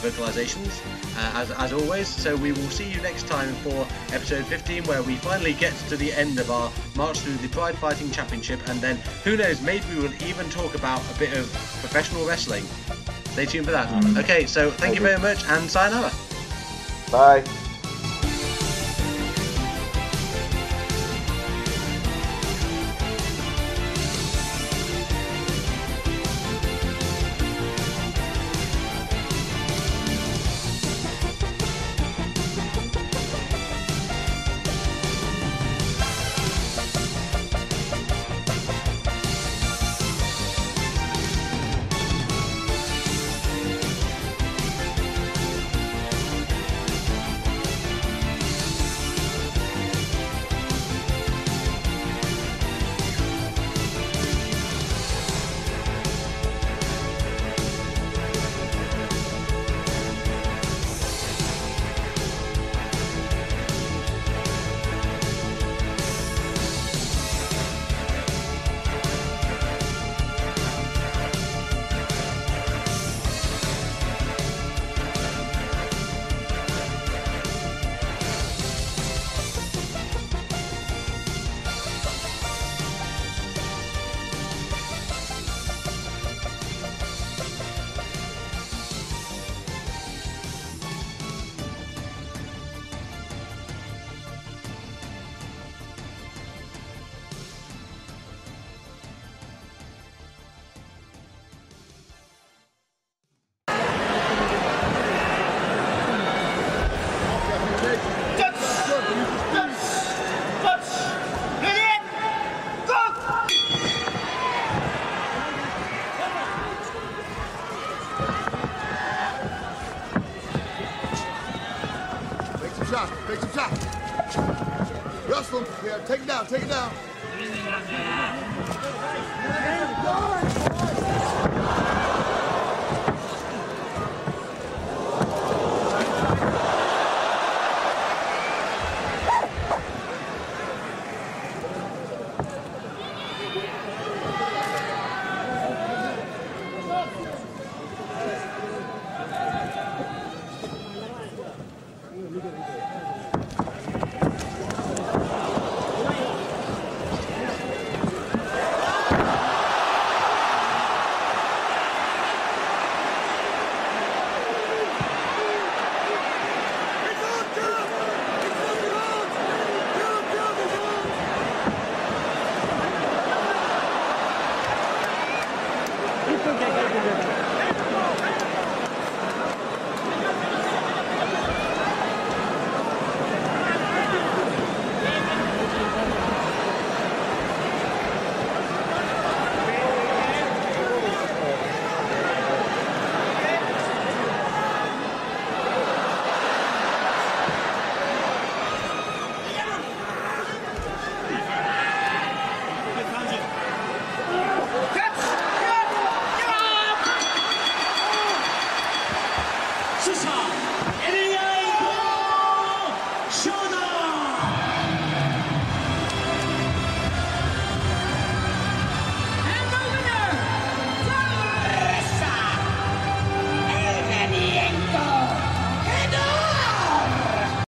vocalizations uh, as, as always. So we will see you next time for episode 15, where we finally get to the end of our march through the Pride Fighting Championship, and then who knows, maybe we will even talk about a bit of professional wrestling. Stay tuned for that. Mm. Okay, so thank you very much, and sayonara. Bye.